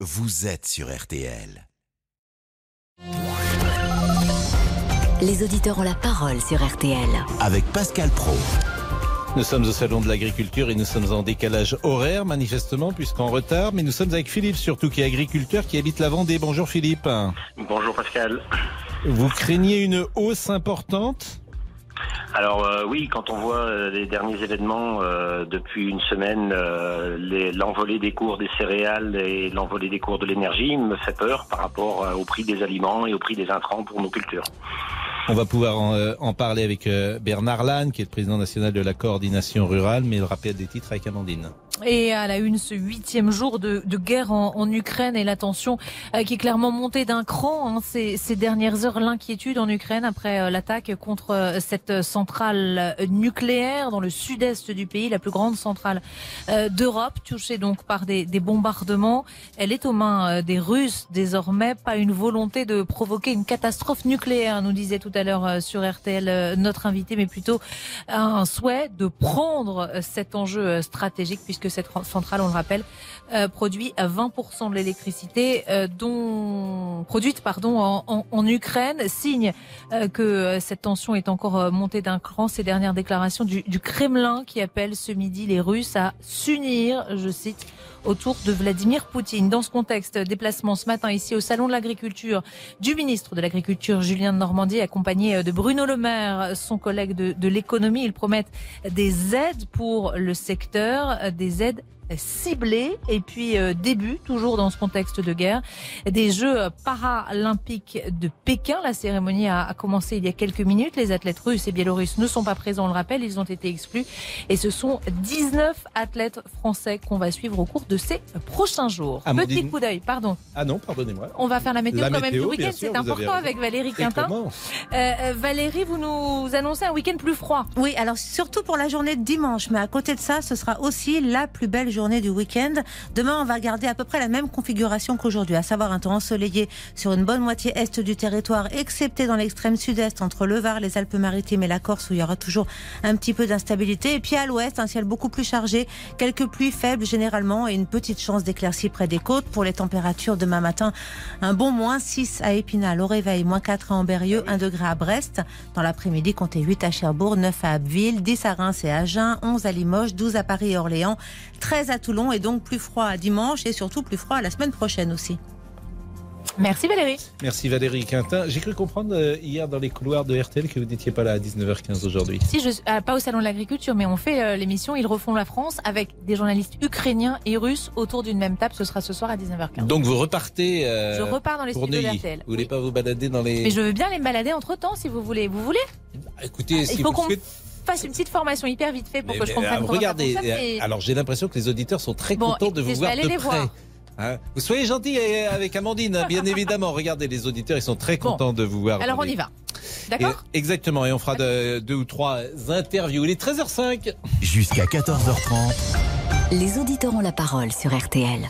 vous êtes sur RTL. Les auditeurs ont la parole sur RTL. Avec Pascal Pro. Nous sommes au Salon de l'Agriculture et nous sommes en décalage horaire, manifestement, puisqu'en retard. Mais nous sommes avec Philippe, surtout, qui est agriculteur, qui habite la Vendée. Bonjour Philippe. Bonjour Pascal. Vous craignez une hausse importante? Alors euh, oui, quand on voit euh, les derniers événements euh, depuis une semaine, l'envolée des cours des céréales et l'envolée des cours de l'énergie me fait peur par rapport au prix des aliments et au prix des intrants pour nos cultures. On va pouvoir en, en parler avec Bernard Lannes, qui est le président national de la coordination rurale, mais le rappel des titres avec Amandine. Et à la une, ce huitième jour de, de guerre en, en Ukraine et la tension euh, qui est clairement montée d'un cran hein, ces, ces dernières heures. L'inquiétude en Ukraine après euh, l'attaque contre euh, cette centrale nucléaire dans le sud-est du pays, la plus grande centrale d'Europe, touchée donc par des, des bombardements. Elle est aux mains des Russes désormais. Pas une volonté de provoquer une catastrophe nucléaire, nous disait tout à l'heure sur RTL notre invité, mais plutôt un souhait de prendre cet enjeu stratégique puisque cette centrale, on le rappelle, euh, produit à 20% de l'électricité euh, dont produite pardon en, Ukraine, signe euh, que euh, cette tension est encore montée d'un cran. Ces dernières déclarations du, Kremlin qui appelle ce midi les Russes à s'unir, je cite, autour de Vladimir Poutine. Dans ce contexte, déplacement ce matin ici au Salon de l'Agriculture du ministre de l'Agriculture Julien de Normandie, accompagné de Bruno Le Maire, son collègue de, de l'économie. Ils promettent des aides pour le secteur, des aides ciblées et puis euh, début toujours dans ce contexte de guerre des Jeux paralympiques de Pékin. La cérémonie a, a commencé il y a quelques minutes. Les athlètes russes et biélorusses ne sont pas présents on le rappelle. Ils ont été exclus. Et ce sont 19 athlètes français qu'on va suivre au cours de ces prochains jours. Amandine. petit coup d'œil pardon. Ah non, pardonnez-moi. on va faire la météo La quand même du week-end c'est important avec Valérie Quintin. euh, euh, Valérie, vous nous annoncez un week-end plus froid. Oui, alors surtout pour la journée de dimanche, mais à côté de ça, ce sera aussi la plus belle journée du week-end. Demain, on va garder à peu près la même configuration qu'aujourd'hui, à savoir un temps ensoleillé sur une bonne moitié est du territoire, excepté dans l'extrême sud-est, entre le Var, les Alpes-Maritimes et la Corse, où il y aura toujours un petit peu d'instabilité. Et puis à l'ouest, un ciel beaucoup plus chargé, quelques pluies faibles généralement et une petite chance d'éclaircie près des côtes. Pour les températures demain matin, un bon moins 6 à Épinal au réveil, moins 4 à Amberieux, 1 degré à Brest. Dans l'après-midi, comptez 8 à Cherbourg, 9 à Abbeville, 10 à Reims et Agen, 11 à Limoges, 12 à Paris et Orléans, 13 à Toulon et donc plus froid à dimanche et surtout plus froid la semaine prochaine aussi. Merci Valérie. Merci Valérie Quintin. J'ai cru comprendre euh, hier dans les couloirs de RTL que vous n'étiez pas là à 19h15 aujourd'hui. Si je ah, pas au salon de l'agriculture, mais on fait euh, l'émission Ils refont la France avec des journalistes ukrainiens et russes autour d'une même table. Ce sera ce soir à 19h15. Donc vous repartez euh, je repars dans les studios d'RTL. Vous voulez Oui. pas vous balader dans les... Mais je veux bien les balader entre temps si vous voulez. Vous voulez Écoutez, si Il faut vous qu'on souhaitez- fasse une petite formation hyper vite fait pour Mais- que je comprenne alors, comment regardez, ça euh, mais- alors j'ai l'impression que les auditeurs sont très Bon, contents de vous voir de les près. voir. Hein vous soyez gentils euh, avec Amandine, hein, bien évidemment. Regardez, les auditeurs, ils sont très Bon. contents de vous voir. Alors on y va. D'accord Exactement, et on fera de- deux ou trois interviews. Il est 13h05. Jusqu'à 14h30. Les auditeurs ont la parole sur RTL.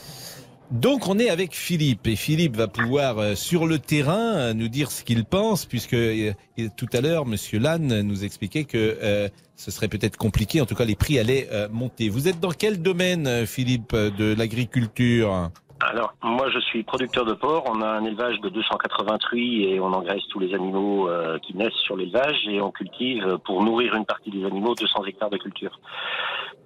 Donc on est avec Philippe. Et Philippe va pouvoir euh, sur le terrain euh, nous dire ce qu'il pense puisque euh, tout à l'heure Monsieur Lannes nous expliquait que ce serait peut-être compliqué, en tout cas les prix allaient monter. Vous êtes dans quel domaine Philippe de l'agriculture? Alors moi je suis producteur de porc, on a un élevage de 280 truies et on engraisse tous les animaux euh, qui naissent sur l'élevage et on cultive pour nourrir une partie des animaux 200 hectares de culture.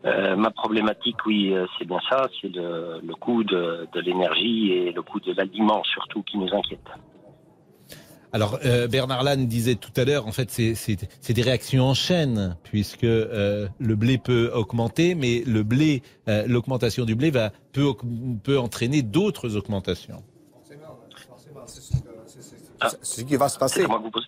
Euh, ma problématique, oui, euh, c'est bien ça, c'est le, le coût de, de l'énergie et le coût de l'aliment surtout qui nous inquiète. Alors euh, Bernard Lannes disait tout à l'heure, en fait c'est- des réactions en chaîne puisque euh, le blé peut augmenter, mais le blé, euh, l'augmentation du blé va peut, entraîner d'autres augmentations. C'est ce qui va se passer. à moi que vous posez.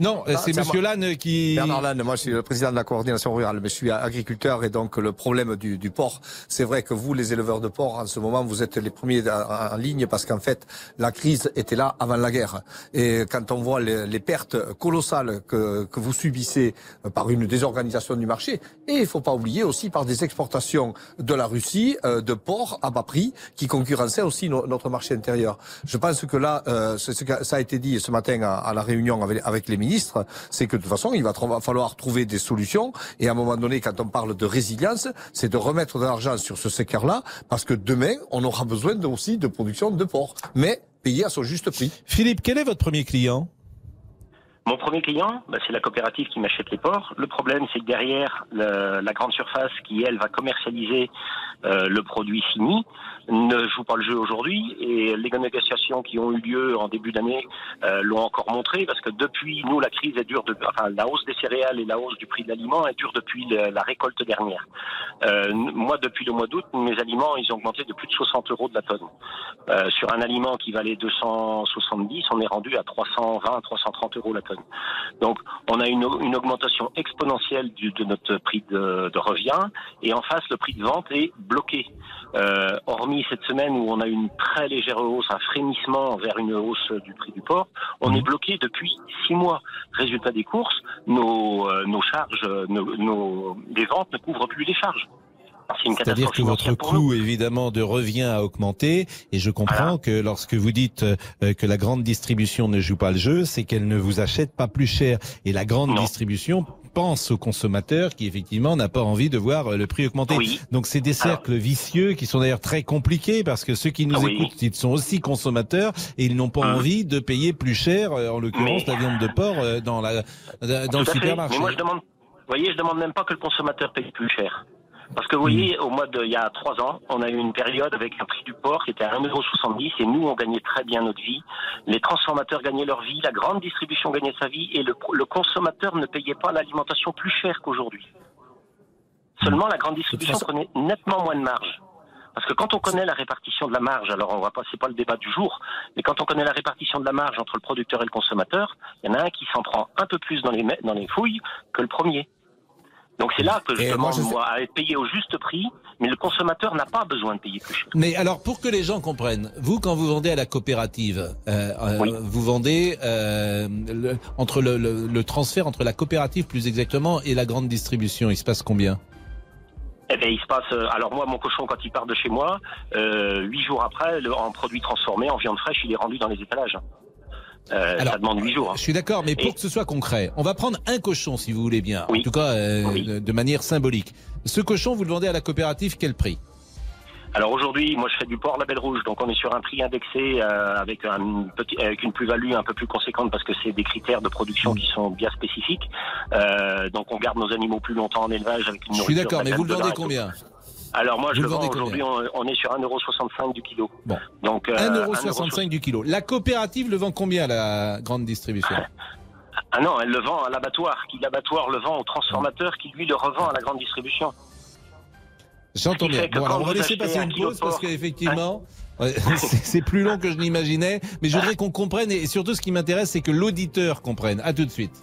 Non, Ah, c'est Monsieur Lannes qui. Bernard Lannes, moi je suis le président de la coordination rurale, mais je suis agriculteur et donc le problème du, du porc, c'est vrai que vous, les éleveurs de porc, en ce moment, vous êtes les premiers en, ligne parce qu'en fait, la crise était là avant la guerre. Et quand on voit les, les pertes colossales que, que vous subissez par une désorganisation du marché, et il faut pas oublier aussi par des exportations de la Russie euh, de porc à bas prix qui concurrençaient aussi no- notre marché intérieur. Je pense que là, euh, ça a été dit ce matin à, à la réunion avec, avec les ministres ministre, c'est que de toute façon, il va falloir trouver des solutions. Et à un moment donné, quand on parle de résilience, c'est de remettre de l'argent sur ce secteur-là, parce que demain, on aura besoin de- aussi de production de porc, mais payé à son juste prix. Philippe, quel est votre premier client? Mon premier client, bah, c'est la coopérative qui m'achète les porcs. Le problème, c'est que derrière, le- la grande surface qui, elle, va commercialiser euh, le produit fini, ne joue pas le jeu aujourd'hui. Et les négociations qui ont eu lieu en début d'année euh, l'ont encore montré, parce que depuis, nous, la crise, elle dure, de, enfin, la hausse des céréales et la hausse du prix de l'aliment, elle dure depuis la récolte dernière. Euh, moi, depuis le mois d'août, mes aliments, ils ont augmenté de plus de 60 euros de la tonne. Euh, sur un aliment qui valait 270, on est rendu à 320, 330 euros la tonne. Donc, on a une, une augmentation exponentielle du- de notre prix de, de revient, et en face, le prix de vente est bloqué. Euh, hormis cette semaine où on a une très légère hausse, un frémissement vers une hausse du prix du porc, on est bloqué depuis six mois. Résultat des courses, nos, euh, nos charges, euh, nos, nos, les ventes ne couvrent plus les charges. C'est-à-dire que votre coût, évidemment, de revient a augmenté. Et je comprends que lorsque vous dites euh, que la grande distribution ne joue pas le jeu, c'est qu'elle ne vous achète pas plus cher. Et la grande Non. distribution pense au consommateur qui, effectivement, n'a pas envie de voir euh, le prix augmenter. Oui. Donc, c'est des cercles vicieux qui sont d'ailleurs très compliqués parce que ceux qui nous Ah oui. écoutent, ils sont aussi consommateurs et ils n'ont pas Hum. envie de payer plus cher, euh, en l'occurrence, Mais- la viande de porc euh, dans, la, dans Tout le supermarché. Mais moi, je demande, vous voyez, je demande même pas que le consommateur paye plus cher. Parce que vous voyez, au mois de, il y a trois ans, on a eu une période avec un prix du porc qui était à 1,70€ et nous, on gagnait très bien notre vie. Les transformateurs gagnaient leur vie, la grande distribution gagnait sa vie et le, le consommateur ne payait pas l'alimentation plus chère qu'aujourd'hui. Seulement, la grande distribution façon- prenait nettement moins de marge. Parce que quand on connaît la répartition de la marge, alors on va pas, c'est pas le débat du jour, mais quand on connaît la répartition de la marge entre le producteur et le consommateur, il y en a un qui s'en prend un peu plus dans les, dans les fouilles que le premier. Donc c'est là que je Et moi, demande, je moi, à être payé au juste prix, mais le consommateur n'a pas besoin de payer plus cher. Mais alors, pour que les gens comprennent, vous, quand vous vendez à la coopérative, euh, euh, vous vendez euh, le- entre le, le- le transfert entre la coopérative, plus exactement, et la grande distribution, il se passe combien? Eh bien, il se passe. alors moi, mon cochon, quand il part de chez moi, huit jours après, en produit transformé, en viande fraîche, il est rendu dans les étalages. Euh, Alors, ça demande huit jours. hein. Je suis d'accord, mais pour Et- que ce soit concret, on va prendre un cochon, si vous voulez bien, en Oui. tout cas euh, Oui. de, manière symbolique. Ce cochon, vous le vendez à la coopérative, quel prix? Alors aujourd'hui, moi, je fais du porc label rouge, donc on est sur un prix indexé euh, avec un petit, avec une plus-value un peu plus conséquente parce que c'est des critères de production qui sont bien spécifiques. Euh, donc on garde nos animaux plus longtemps en élevage avec une Je suis d'accord, mais vous le vendez tout. Alors moi, je le vends aujourd'hui, on, on est sur 1,65€ du kilo. Bon. Donc euh, 1,65€ du kilo. La coopérative le vend combien, la grande distribution? Ah non, elle le vend à l'abattoir, qui l'abattoir le vend au transformateur, qui lui le revend à la grande distribution. J'entends bien. Bon, alors on va vous laisser passer un une pause parce qu'effectivement, c'est c'est plus long que je n'imaginais. Mais je voudrais qu'on comprenne et surtout ce qui m'intéresse, c'est que l'auditeur comprenne. À tout de suite.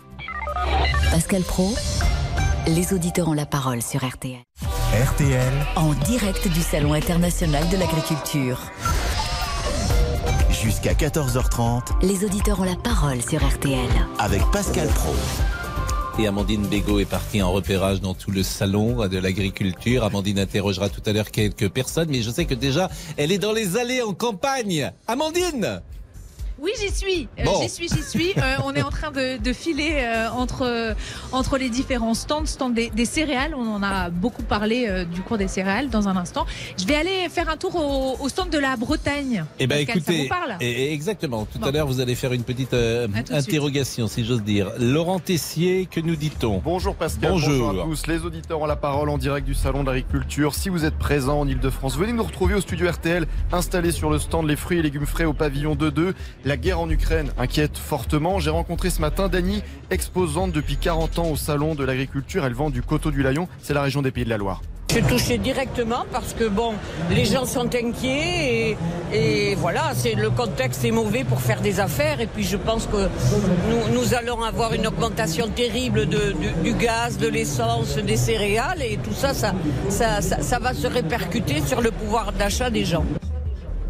Pascal Pro, les auditeurs ont la parole sur RTL. RTL, En direct du Salon international de l'agriculture. jusqu'à 14h30 Les auditeurs ont la parole sur RTL. avec Pascal Pro. Et Amandine Bégaud est partie en repérage dans tout le salon de l'agriculture. Amandine interrogera tout à l'heure quelques personnes, mais je sais que déjà, elle est dans les allées en campagne. Amandine Oui, j'y suis. Euh, Bon. J'y suis, j'y suis. Euh, on est en train de, de filer euh, entre, entre les différents stands, stand des, des céréales. On en a beaucoup parlé euh, du cours des céréales dans un instant. Je vais aller faire un tour au, au stand de la Bretagne. Eh ben Pascal, ça écoutez, vous parle et- et exactement. Tout Bon. à l'heure, vous allez faire une petite euh, interrogation, si j'ose dire. Laurent Tessier, que nous dit-on? Bonjour Pascal, Bonjour. bonjour. à tous. Les auditeurs ont la parole en direct du Salon de l'Agriculture. Si vous êtes présent en Ile-de-France, venez nous retrouver au studio RTL, installé sur le stand Les fruits et légumes frais au pavillon 2-2. La guerre en Ukraine inquiète fortement. J'ai rencontré ce matin Dany, exposante depuis 40 ans au Salon de l'Agriculture. Elle vend du coteau du Layon, c'est la région des Pays de la Loire. Je suis touchée directement parce que bon, les gens sont inquiets et, voilà, c'est le contexte est mauvais pour faire des affaires et puis je pense que nous, allons avoir une augmentation terrible du, gaz, de l'essence, des céréales et tout ça, ça va se répercuter sur le pouvoir d'achat des gens.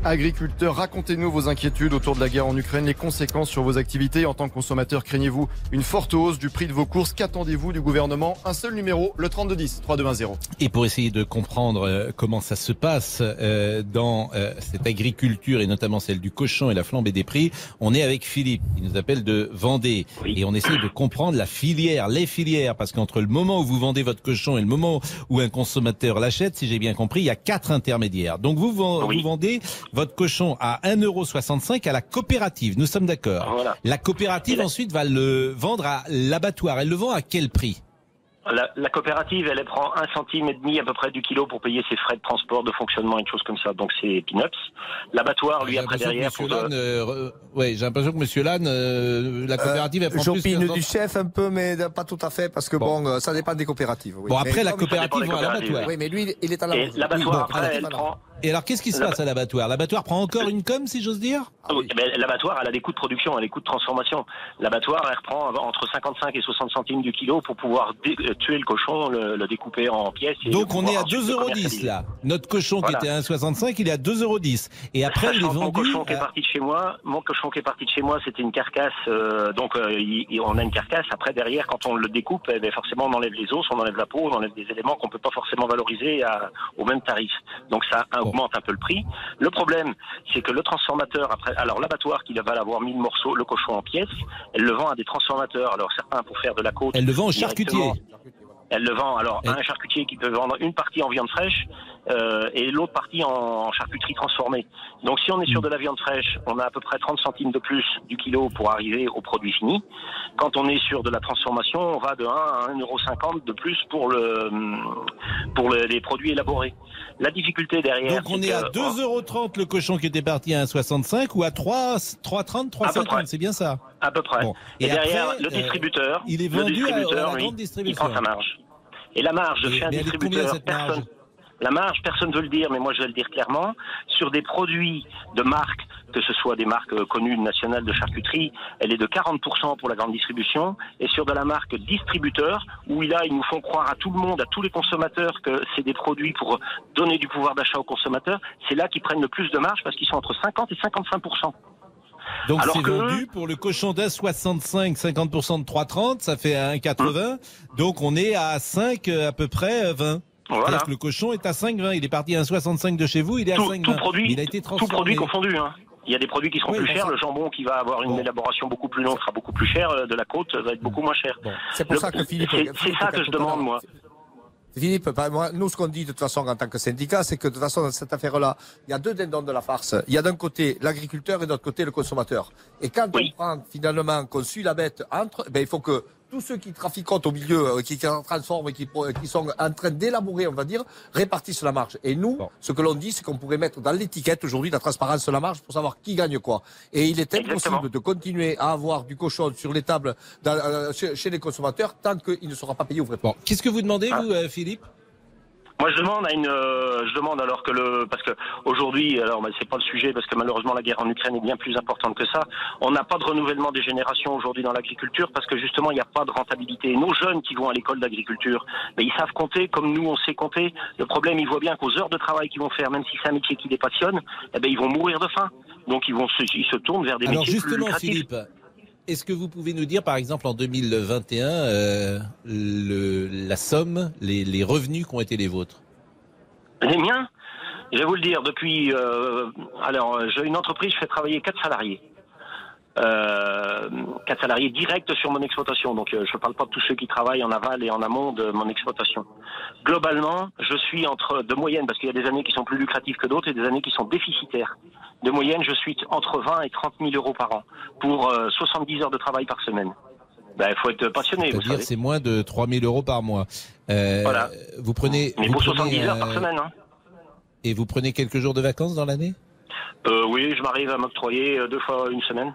Agriculteur. Racontez-nous vos inquiétudes autour de la guerre en Ukraine, les conséquences sur vos activités. En tant que consommateur, craignez-vous une forte hausse du prix de vos courses? Qu'attendez-vous du gouvernement? Un seul numéro, le 3210, 3210. Et pour essayer de comprendre euh, comment ça se passe euh, dans euh, cette agriculture et notamment celle du cochon et la flambée des prix, on est avec Philippe, qui nous appelle de Vendée. Et on essaie de comprendre la filière, les filières, parce qu'entre le moment où vous vendez votre cochon et le moment où un consommateur l'achète, si j'ai bien compris, il y a quatre intermédiaires. Donc vous, vous vendez votre cochon à 1,65€ à la coopérative, nous sommes d'accord. Voilà. La coopérative ensuite va le vendre à l'abattoir. Elle le vend à quel prix? La, la coopérative, elle, elle prend un centime et demi à peu près du kilo pour payer ses frais de transport, de fonctionnement et de choses comme ça. Donc c'est peanuts. L'abattoir, lui, J'ai après l'impression derrière, que pour Monsieur Lannes, euh, re- ouais, j'ai l'impression que Monsieur Lannes, euh, la coopérative, elle prend plus J'opine du chef un peu, mais pas tout à fait, parce que bon, euh, ça dépend des coopératives. oui. Bon, après, Mais la coopérative va à l'abattoir. Oui, mais lui, il est à l'abattoir, Oui, bon, après, elle prend. Et alors, qu'est-ce qui se passe à l'abattoir? L'abattoir prend encore une com, si j'ose dire? Ah oui, L'abattoir, elle a des coûts de production, elle a des coûts de transformation. L'abattoir, elle reprend entre 55 et 60 centimes du kilo pour pouvoir euh, tuer le cochon, le, le découper en pièces. et Donc, on est à ensuite le 2,10 euros là. Notre cochon Voilà. qui était à 1,65, il est à 2,10 euros. Et après, il est mon cochon qui est parti de chez moi, mon cochon qui est parti de chez moi, c'était une carcasse. euh, donc euh, il- on a une carcasse. Après derrière, quand on le découpe, eh ben, forcément on enlève les os, on enlève la peau, on enlève des éléments qu'on peut pas forcément valoriser à- au même tarif. Donc ça augmente un peu le prix. Le problème, c'est que le transformateur après, alors l'abattoir qui va l'avoir mis le morceau, le cochon en pièces, elle le vend à des transformateurs. Alors certains pour faire de la côte. Elle le vend au charcutier. Elle le vend alors à un charcutier qui peut vendre une partie en viande fraîche euh, et l'autre partie en, en charcuterie transformée. Donc si on est sur de la viande fraîche, on a à peu près 30 centimes de plus du kilo pour arriver au produit fini. Quand on est sur de la transformation, on va de 1 à 1,50€ de plus pour le pour le- les produits élaborés. La difficulté derrière, Donc, on c'est est à que- 2,30 le cochon qui était parti à 1,65 ou à 3, 3,30, À peu près. 3,50, c'est bien ça? À peu près. Bon. Et, Et derrière, le euh, distributeur, il est le vendu à- à la distributeur, lui, il prend sa marge. Et la marge de chez un distributeur, cette marge personne. La marge, personne ne veut le dire, mais moi je vais le dire clairement. Sur des produits de marque, que ce soit des marques euh, connues nationales de charcuterie, elle est de 40% pour la grande distribution. Et sur de la marque distributeur, où là ils nous font croire à tout le monde, à tous les consommateurs, que c'est des produits pour donner du pouvoir d'achat aux consommateurs, c'est là qu'ils prennent le plus de marge parce qu'ils sont entre 50 et 55%. Donc c'est que- vendu pour le cochon d'un 65, 50% de 3,30, ça fait à 1,80. Donc on est à 5 euh, à peu près euh, 20. Voilà. C'est-à-dire que le cochon est à 5,20. Il est parti à 1,65 de chez vous, il est à Tout, 5,20. tout produit, il a été tout transformé. produit confondu. Hein. Il y a des produits qui seront Oui, plus chers. ça- Le jambon qui va avoir une Bon. élaboration beaucoup plus longue sera beaucoup plus cher. euh, De la côte va être beaucoup moins cher. Bon. C'est pour Le- ça que Philippe. c'est- ça que je tout demande, moi. Philippe, bah, moi, nous, ce qu'on dit de toute façon en tant que syndicat, c'est que de toute façon, dans cette affaire-là, il y a deux dindons de la farce. Il y a d'un côté l'agriculteur et de l'autre côté le consommateur. Et quand Oui. on prend finalement, qu'on suit la bête entre, ben, il faut que tous ceux qui traficotent au milieu, euh, qui, qui en transforment et qui, qui sont en train d'élaborer, on va dire, répartissent la marge. Et nous, Bon. ce que l'on dit, c'est qu'on pourrait mettre dans l'étiquette aujourd'hui la transparence de la marge pour savoir qui gagne quoi. Et il est impossible Exactement. de continuer à avoir du cochon sur les tables dans- euh, chez, chez les consommateurs tant qu'il ne sera pas payé au vrai prix. Bon, qu'est-ce que vous demandez, Ah. vous, euh, Philippe? Moi, je demande à une, euh, je demande alors que le, parce que aujourd'hui, alors bah, c'est pas le sujet, parce que malheureusement la guerre en Ukraine est bien plus importante que ça. On n'a pas de renouvellement des générations aujourd'hui dans l'agriculture parce que justement il n'y a pas de rentabilité. Et nos jeunes qui vont à l'école d'agriculture, ben, ils savent compter comme nous on sait compter. Le problème, ils voient bien qu'aux heures de travail qu'ils vont faire, même si c'est un métier qui les passionne, eh ben ils vont mourir de faim. Donc ils vont, se, ils se tournent vers des Alors métiers plus justement, lucratifs. Philippe, est-ce que vous pouvez nous dire, par exemple, en 2021, euh, la somme, les, revenus qui ont été les vôtres? Les miens, je vais vous le dire, depuis... Euh, alors, j'ai une entreprise, je fais travailler quatre salariés. Euh, quatre salariés directs sur mon exploitation. Donc, je ne parle pas de tous ceux qui travaillent en aval et en amont de mon exploitation. Globalement, je suis entre de moyenne, parce qu'il y a des années qui sont plus lucratives que d'autres et des années qui sont déficitaires. De moyenne, je suis entre 20 et 30 000 euros par an pour euh, 70 heures de travail par semaine. Ben, Il faut être passionné, vous C'est-à-dire savez. c'est moins de 3000 euros par mois. Euh, Voilà. Vous prenez, Mais vous pour prenez, 70 heures par euh, semaine. Hein. Et vous prenez quelques jours de vacances dans l'année? Euh, oui, je m'arrive à m'octroyer euh, deux fois une semaine.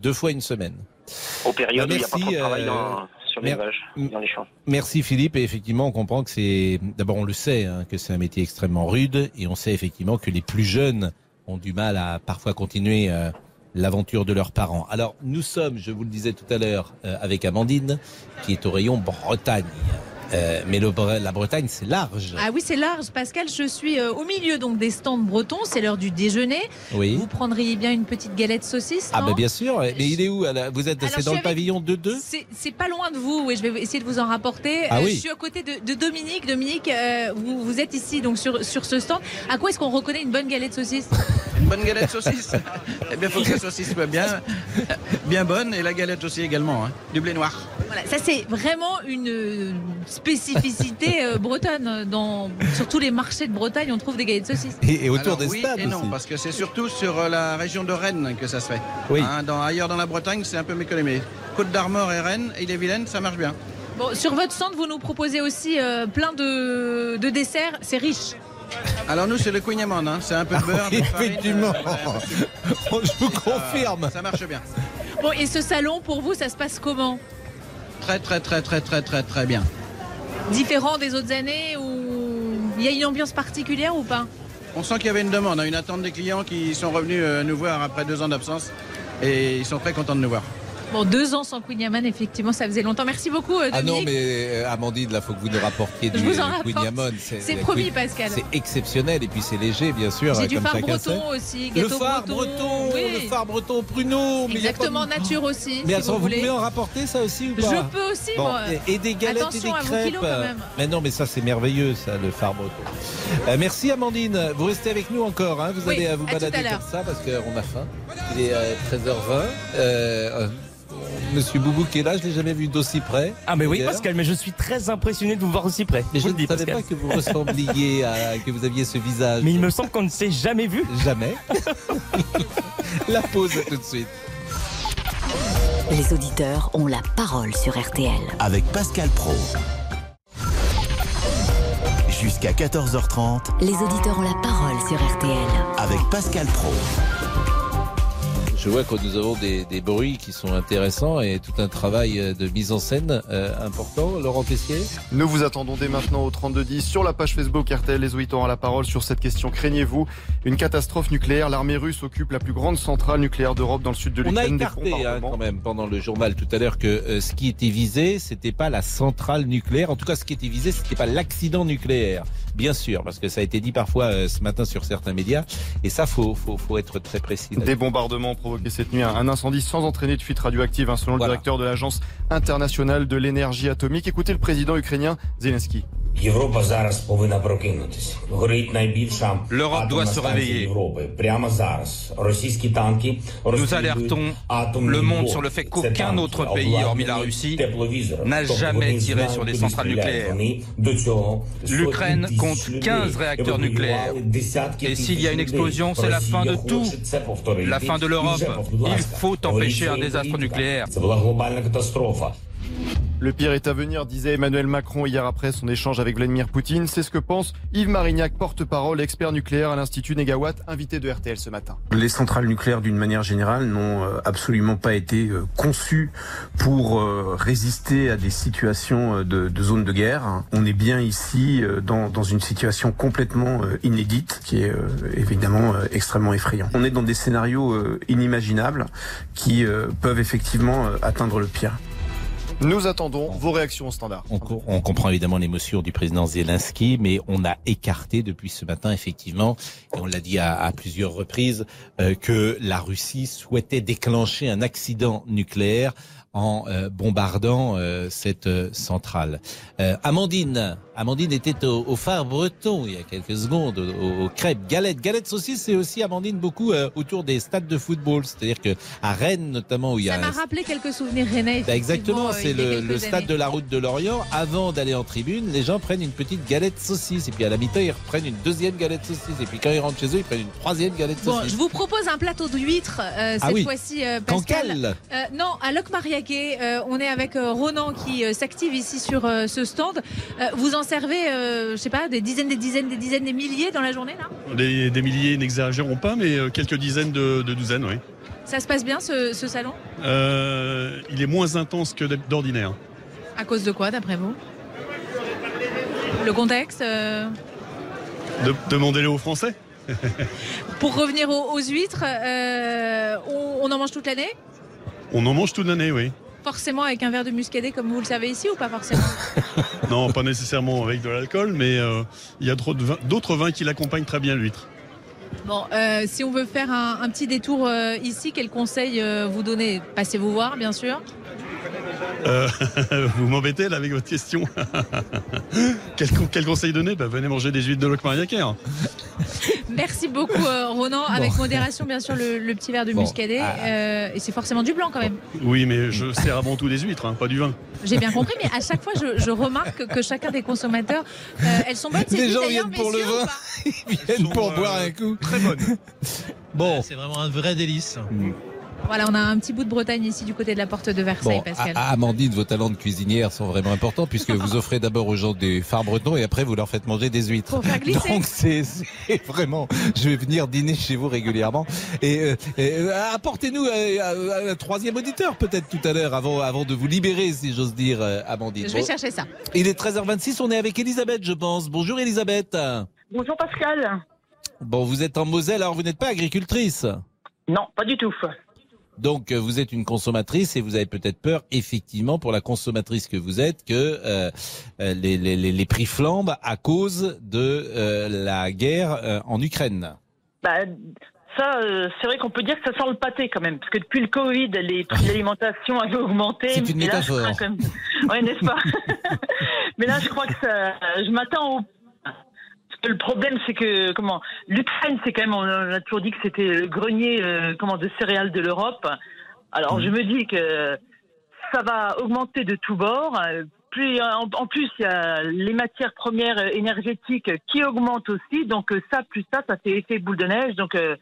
Deux fois une semaine. Aux périodes Bah, où il n'y a pas trop de travail euh, dans, sur mer- l'élevage, dans les champs. Merci Philippe. Et effectivement, on comprend que c'est. D'abord, on le sait hein, que c'est un métier extrêmement rude, et on sait effectivement que les plus jeunes ont du mal à parfois continuer euh, l'aventure de leurs parents. Alors, nous sommes, je vous le disais tout à l'heure, euh, avec Amandine, qui est au rayon Bretagne. Euh, mais le la Bretagne, c'est large. Ah oui, c'est large. Pascal, je suis euh, au milieu donc des stands bretons. C'est l'heure du déjeuner. Oui. Vous prendriez bien une petite galette saucisse Ah bah bien sûr. Mais il est où Vous êtes Alors, c'est dans le avec- pavillon 2-2 C'est- C'est pas loin de vous, oui, je vais essayer de vous en rapporter. Ah Euh, oui. Je suis à côté de, de Dominique. Dominique, euh, vous, vous êtes ici donc sur, sur ce stand. À quoi est-ce qu'on reconnaît une bonne galette saucisse? Une bonne galette saucisse? Eh bien, il faut que la saucisse soit bien, bien bonne et la galette aussi également, hein. du blé noir. Voilà, ça c'est vraiment une euh, spécificité euh, bretonne. Dans, sur tous les marchés de Bretagne, on trouve des galettes saucisses. Et, et autour Alors, des oui stades et non, aussi. parce que c'est surtout sur euh, la région de Rennes que ça se fait. Oui. Hein, dans, ailleurs dans la Bretagne, c'est un peu méconnu. Côte d'Armor et Rennes, et les Vilaines, ça marche bien. Bon, sur votre stand, vous nous proposez aussi euh, plein de, de desserts. C'est riche. Alors nous, c'est le Queen Amand, hein. c'est un peu de beurre, de farine, Ah Effectivement. euh, Je vous confirme. ça marche bien. Bon, et ce salon, pour vous, ça se passe comment? Très, très, très, très, très, très, très bien. Différent des autres années ou il y a une ambiance particulière ou pas On sent qu'il y avait une demande, hein, une attente des clients qui sont revenus euh, nous voir après deux ans d'absence et ils sont très contents de nous voir. Bon, deux ans sans Queen effectivement, ça faisait longtemps. Merci beaucoup, euh, Ah Dominique. non, mais euh, Amandine, là, faut que vous nous rapportiez Je du vous en euh, rapporte. Queen. C'est promis, Pascal. C'est exceptionnel et puis c'est léger, bien sûr, J'ai euh, du phare breton sait. aussi, Le phare breton, oui. le phare breton pruneau. il Exactement, nature aussi. Mais si attends, vous, vous, voulez. pouvez en rapporter ça aussi ou Je pas peux aussi, Bon, moi. et, et des galettes Attention et à des vos crêpes. kilos, quand même. Mais non, mais ça c'est merveilleux, ça, le phare breton. Euh, merci Amandine. Vous restez avec nous encore. Hein. Vous Oui, allez euh, vous balader comme ça parce qu'on a faim. Il est euh, 13h20. Euh, euh, Monsieur Boubou qui est là, je l'ai jamais vu d'aussi près. Ah mais oui Hier. Pascal, mais je suis très impressionné de vous voir aussi près. Mais je ne dis, savais Pascal. pas que vous ressembliez à que vous aviez ce visage. Mais il me semble qu'on ne s'est jamais vu. Jamais. La pause tout de suite. Les auditeurs ont la parole sur RTL. Avec Pascal Pro. Jusqu'à 14h30 Les auditeurs ont la parole sur RTL. avec Pascal Pro. Je vois que nous avons des, des bruits qui sont intéressants et tout un travail euh, de mise en scène euh, important. Laurent Tessier Nous vous attendons dès maintenant au 3210 sur la page Facebook RTL. Les auditeurs ont la parole sur cette question. Craignez-vous une catastrophe nucléaire? L'armée russe occupe la plus grande centrale nucléaire d'Europe dans le sud de On a l'Ukraine. Écarté hein, quand même pendant le journal tout à l'heure que euh, ce qui était visé, c'était pas la centrale nucléaire. En tout cas, ce qui était visé, c'était pas l'accident nucléaire. Bien sûr, parce que ça a été dit parfois euh, ce matin sur certains médias. Et ça, faut, faut, faut être très précis. Des bombardements provoqués cette nuit, un un incendie sans entraîner de fuite radioactive, hein, selon Voilà. le directeur de l'Agence internationale de l'énergie atomique. Écoutez le président ukrainien Zelensky. L'Europe doit se réveiller. Nous alertons le monde sur le fait qu'aucun autre pays, hormis la Russie, n'a jamais tiré sur des centrales nucléaires. L'Ukraine compte 15 réacteurs nucléaires. Et s'il y a une explosion, c'est la fin de tout. La fin de l'Europe. Il faut empêcher un désastre nucléaire. Le pire est à venir, disait Emmanuel Macron hier après son échange avec Vladimir Poutine. C'est ce que pense Yves Marignac, porte-parole, expert nucléaire à l'Institut Négawatt, invité de RTL ce matin. Les centrales nucléaires, d'une manière générale, n'ont euh, absolument pas été euh, conçues pour euh, résister à des situations de, de zones de guerre. On est bien ici dans, dans une situation complètement inédite, qui est évidemment extrêmement effrayant. On est dans des scénarios inimaginables qui peuvent effectivement atteindre le pire. Nous attendons vos réactions au standard. On, co- on comprend évidemment l'émotion du président Zelensky, mais on a écarté depuis ce matin, effectivement, et on l'a dit à, à plusieurs reprises, euh, que la Russie souhaitait déclencher un accident nucléaire en euh, bombardant euh, cette euh, centrale. Euh, Amandine, Amandine était au, au phare breton il y a quelques secondes, au, au crêpes, galettes, galettes saucisses, c'est aussi Amandine beaucoup euh, autour des stades de football, c'est-à-dire que à Rennes notamment où il y Ça a m'a un rappelé quelques souvenirs rennais. bah, exactement, c'est le, le stade années. de la route de Lorient. Avant d'aller en tribune, les gens prennent une petite galette saucisse. Et puis à la mi-temps, ils reprennent une deuxième galette saucisse. Et puis quand ils rentrent chez eux, ils prennent une troisième galette Bon, saucisse. je vous propose un plateau d'huîtres euh, cette Ah oui. fois-ci, euh, Pascal. Euh, non, à Euh, on est avec euh, Ronan qui euh, s'active ici sur ce stand. Vous en servez, je sais pas, des dizaines, des dizaines, des dizaines, des milliers dans la journée là? Des, des milliers, n'exagérons pas, mais quelques dizaines de, de douzaines, oui. Ça se passe bien ce, ce salon? Il est moins intense que d'ordinaire. À cause de quoi, d'après vous? Le contexte De- Demandez-le aux Français. Pour revenir aux, aux huîtres, euh, on, on en mange toute l'année? On en mange toute l'année, oui. forcément avec un verre de muscadet comme vous le savez ici ou pas forcément Non, pas nécessairement avec de l'alcool, mais euh, il y a d'autres vins qui l'accompagnent très bien l'huître. Bon, euh, si on veut faire un, un petit détour euh, ici, quel conseil vous donnez? Passez vous voir, bien sûr. Euh, vous m'embêtez là avec votre question. quel, con- quel conseil donner? Bah, Venez manger des huîtres de Locmariaquer. Merci beaucoup, euh, Ronan. Avec modération, bien sûr, le, le petit verre de Bon. muscadet. Ah. Euh, et c'est forcément du blanc quand même. Oui, mais je sers avant tout des huîtres, hein, pas du vin. J'ai bien compris, mais à chaque fois, je, je remarque que chacun des consommateurs, euh, elles sont bonnes. Les gens viennent pour le vin. Ils viennent pour boire un coup. Très bonne. Bon. C'est vraiment un vrai délice. Voilà, on a un petit bout de Bretagne ici du côté de la porte de Versailles, Bon, Pascal. à- à Amandine, vos talents de cuisinière sont vraiment importants puisque vous offrez d'abord aux gens des phares bretons et après vous leur faites manger des huîtres. Pour faire glisser. Donc c'est vraiment, je vais venir dîner chez vous régulièrement. Et, euh, et, euh, apportez-nous euh, un, un troisième auditeur peut-être tout à l'heure avant, avant de vous libérer si j'ose dire, Amandine. Je vais Bon. chercher ça. Il est 13h26, on est avec Elisabeth je pense. Bonjour Elisabeth. Bonjour Pascal. Bon, vous êtes en Moselle, alors vous n'êtes pas agricultrice? Non, pas du tout. Donc euh, vous êtes une consommatrice et vous avez peut-être peur, effectivement, pour la consommatrice que vous êtes, que euh, euh, les, les, les- prix flambent à cause de euh, la guerre euh, en Ukraine. Bah, ça, c'est vrai qu'on peut dire que ça sent le pâté quand même, parce que depuis le Covid, les prix de l'alimentation avaient augmenté. C'est une métaphore. Ouais, n'est-ce pas? Mais là, je crois que ça, je m'attends au. Le problème, c'est que comment l'Ukraine, c'est quand même, on a toujours dit que c'était le grenier, euh, comment, de céréales de l'Europe. Alors, je me dis que ça va augmenter de tous bords. Euh, Puis, en, en plus, il y a les matières premières euh, énergétiques qui augmentent aussi. Donc, euh, ça, plus ça, ça fait effet boule de neige. Donc, euh,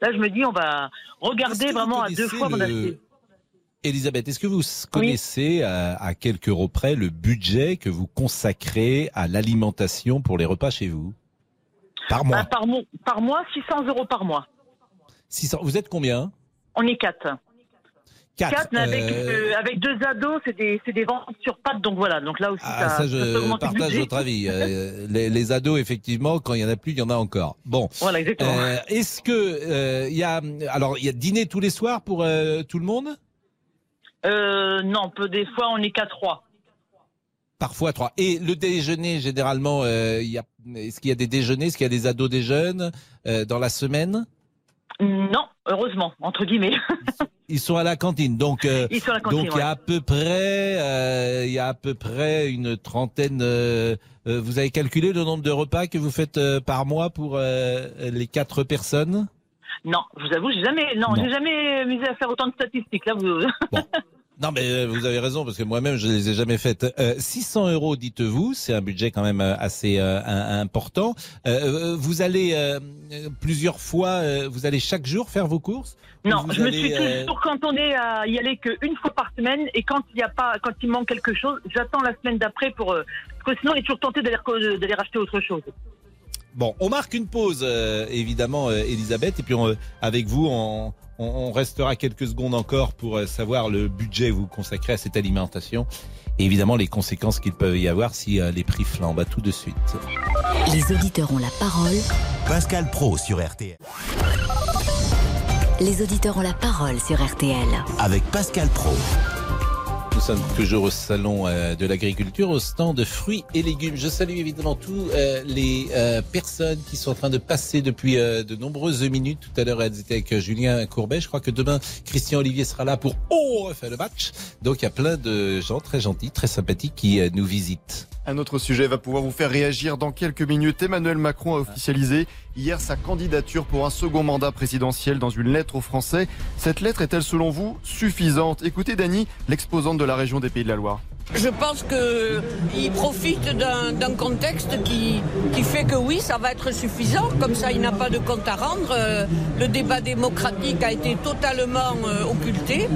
là, je me dis, on va regarder vraiment à deux fois mon le-. Elisabeth, est-ce que vous connaissez à, à quelques euros près le budget que vous consacrez à l'alimentation pour les repas chez vous? Par mois Bah, par, mois par mois, 600 euros par mois. 600. Vous êtes combien? On est quatre. Quatre. mais avec, Euh, euh, avec deux ados, c'est des, des ventes sur pattes. Donc voilà, donc là aussi, Ah, ça, ça, je partage votre avis. Euh, les, les ados, effectivement, quand il y en a plus, il y en a encore. Bon. Voilà, exactement. Euh, Est-ce que euh, il y a alors il y a dîner tous les soirs pour euh, tout le monde? Euh, non, peu des fois, on est qu'à trois. Parfois trois. Et le déjeuner, généralement, euh, il y a est-ce qu'il y a des déjeuners, est-ce qu'il y a des ados déjeunent euh, dans la semaine? Non, heureusement, entre guillemets. Ils sont à la cantine, donc euh, Ils sont à la cantine, donc il y a ouais. à peu près euh, il y a à peu près une trentaine. euh, euh, vous avez calculé le nombre de repas que vous faites euh, par mois pour euh, les quatre personnes? Non, je vous avoue, j'ai jamais, non, Non. j'ai jamais misé à faire autant de statistiques. Là, vous. Non, mais euh, vous avez raison parce que moi-même je les ai jamais faites. Euh, 600 euros, dites-vous, c'est un budget quand même euh, assez euh, important. Euh, vous allez plusieurs fois, vous allez chaque jour faire vos courses? Non, je me suis toujours cantonné à y aller qu'une fois par semaine et quand il y a pas, quand il manque quelque chose, j'attends la semaine d'après pour, parce que sinon on est toujours tenté d'aller racheter autre chose. Bon, on marque une pause, euh, évidemment, euh, Elisabeth, et puis on, euh, avec vous, on, on- on restera quelques secondes encore pour euh, savoir le budget que vous consacrez à cette alimentation, et évidemment les conséquences qu'il peut y avoir si euh, les prix flambent. À tout de suite. Les auditeurs ont la parole. Pascal Pro sur RTL. Les auditeurs ont la parole sur RTL. Avec Pascal Pro. Nous sommes toujours au salon euh, de l'agriculture, au stand de fruits et légumes. Je salue évidemment tous euh, les euh, personnes qui sont en train de passer depuis de nombreuses minutes. Tout à l'heure, elles étaient avec Julien Courbet. Je crois que demain, Christian Olivier sera là pour Oh, on refait le match. Donc, il y a plein de gens très gentils, très sympathiques qui nous visitent. Un autre sujet va pouvoir vous faire réagir dans quelques minutes. Emmanuel Macron a officialisé hier sa candidature pour un second mandat présidentiel dans une lettre aux Français. Cette lettre est-elle selon vous suffisante? Écoutez Dany, l'exposante de la région des Pays de la Loire. Je pense qu'il profite d'un contexte qui, fait que oui, ça va être suffisant. Comme ça, il n'a pas de compte à rendre. Euh, Le débat démocratique a été totalement euh, occulté.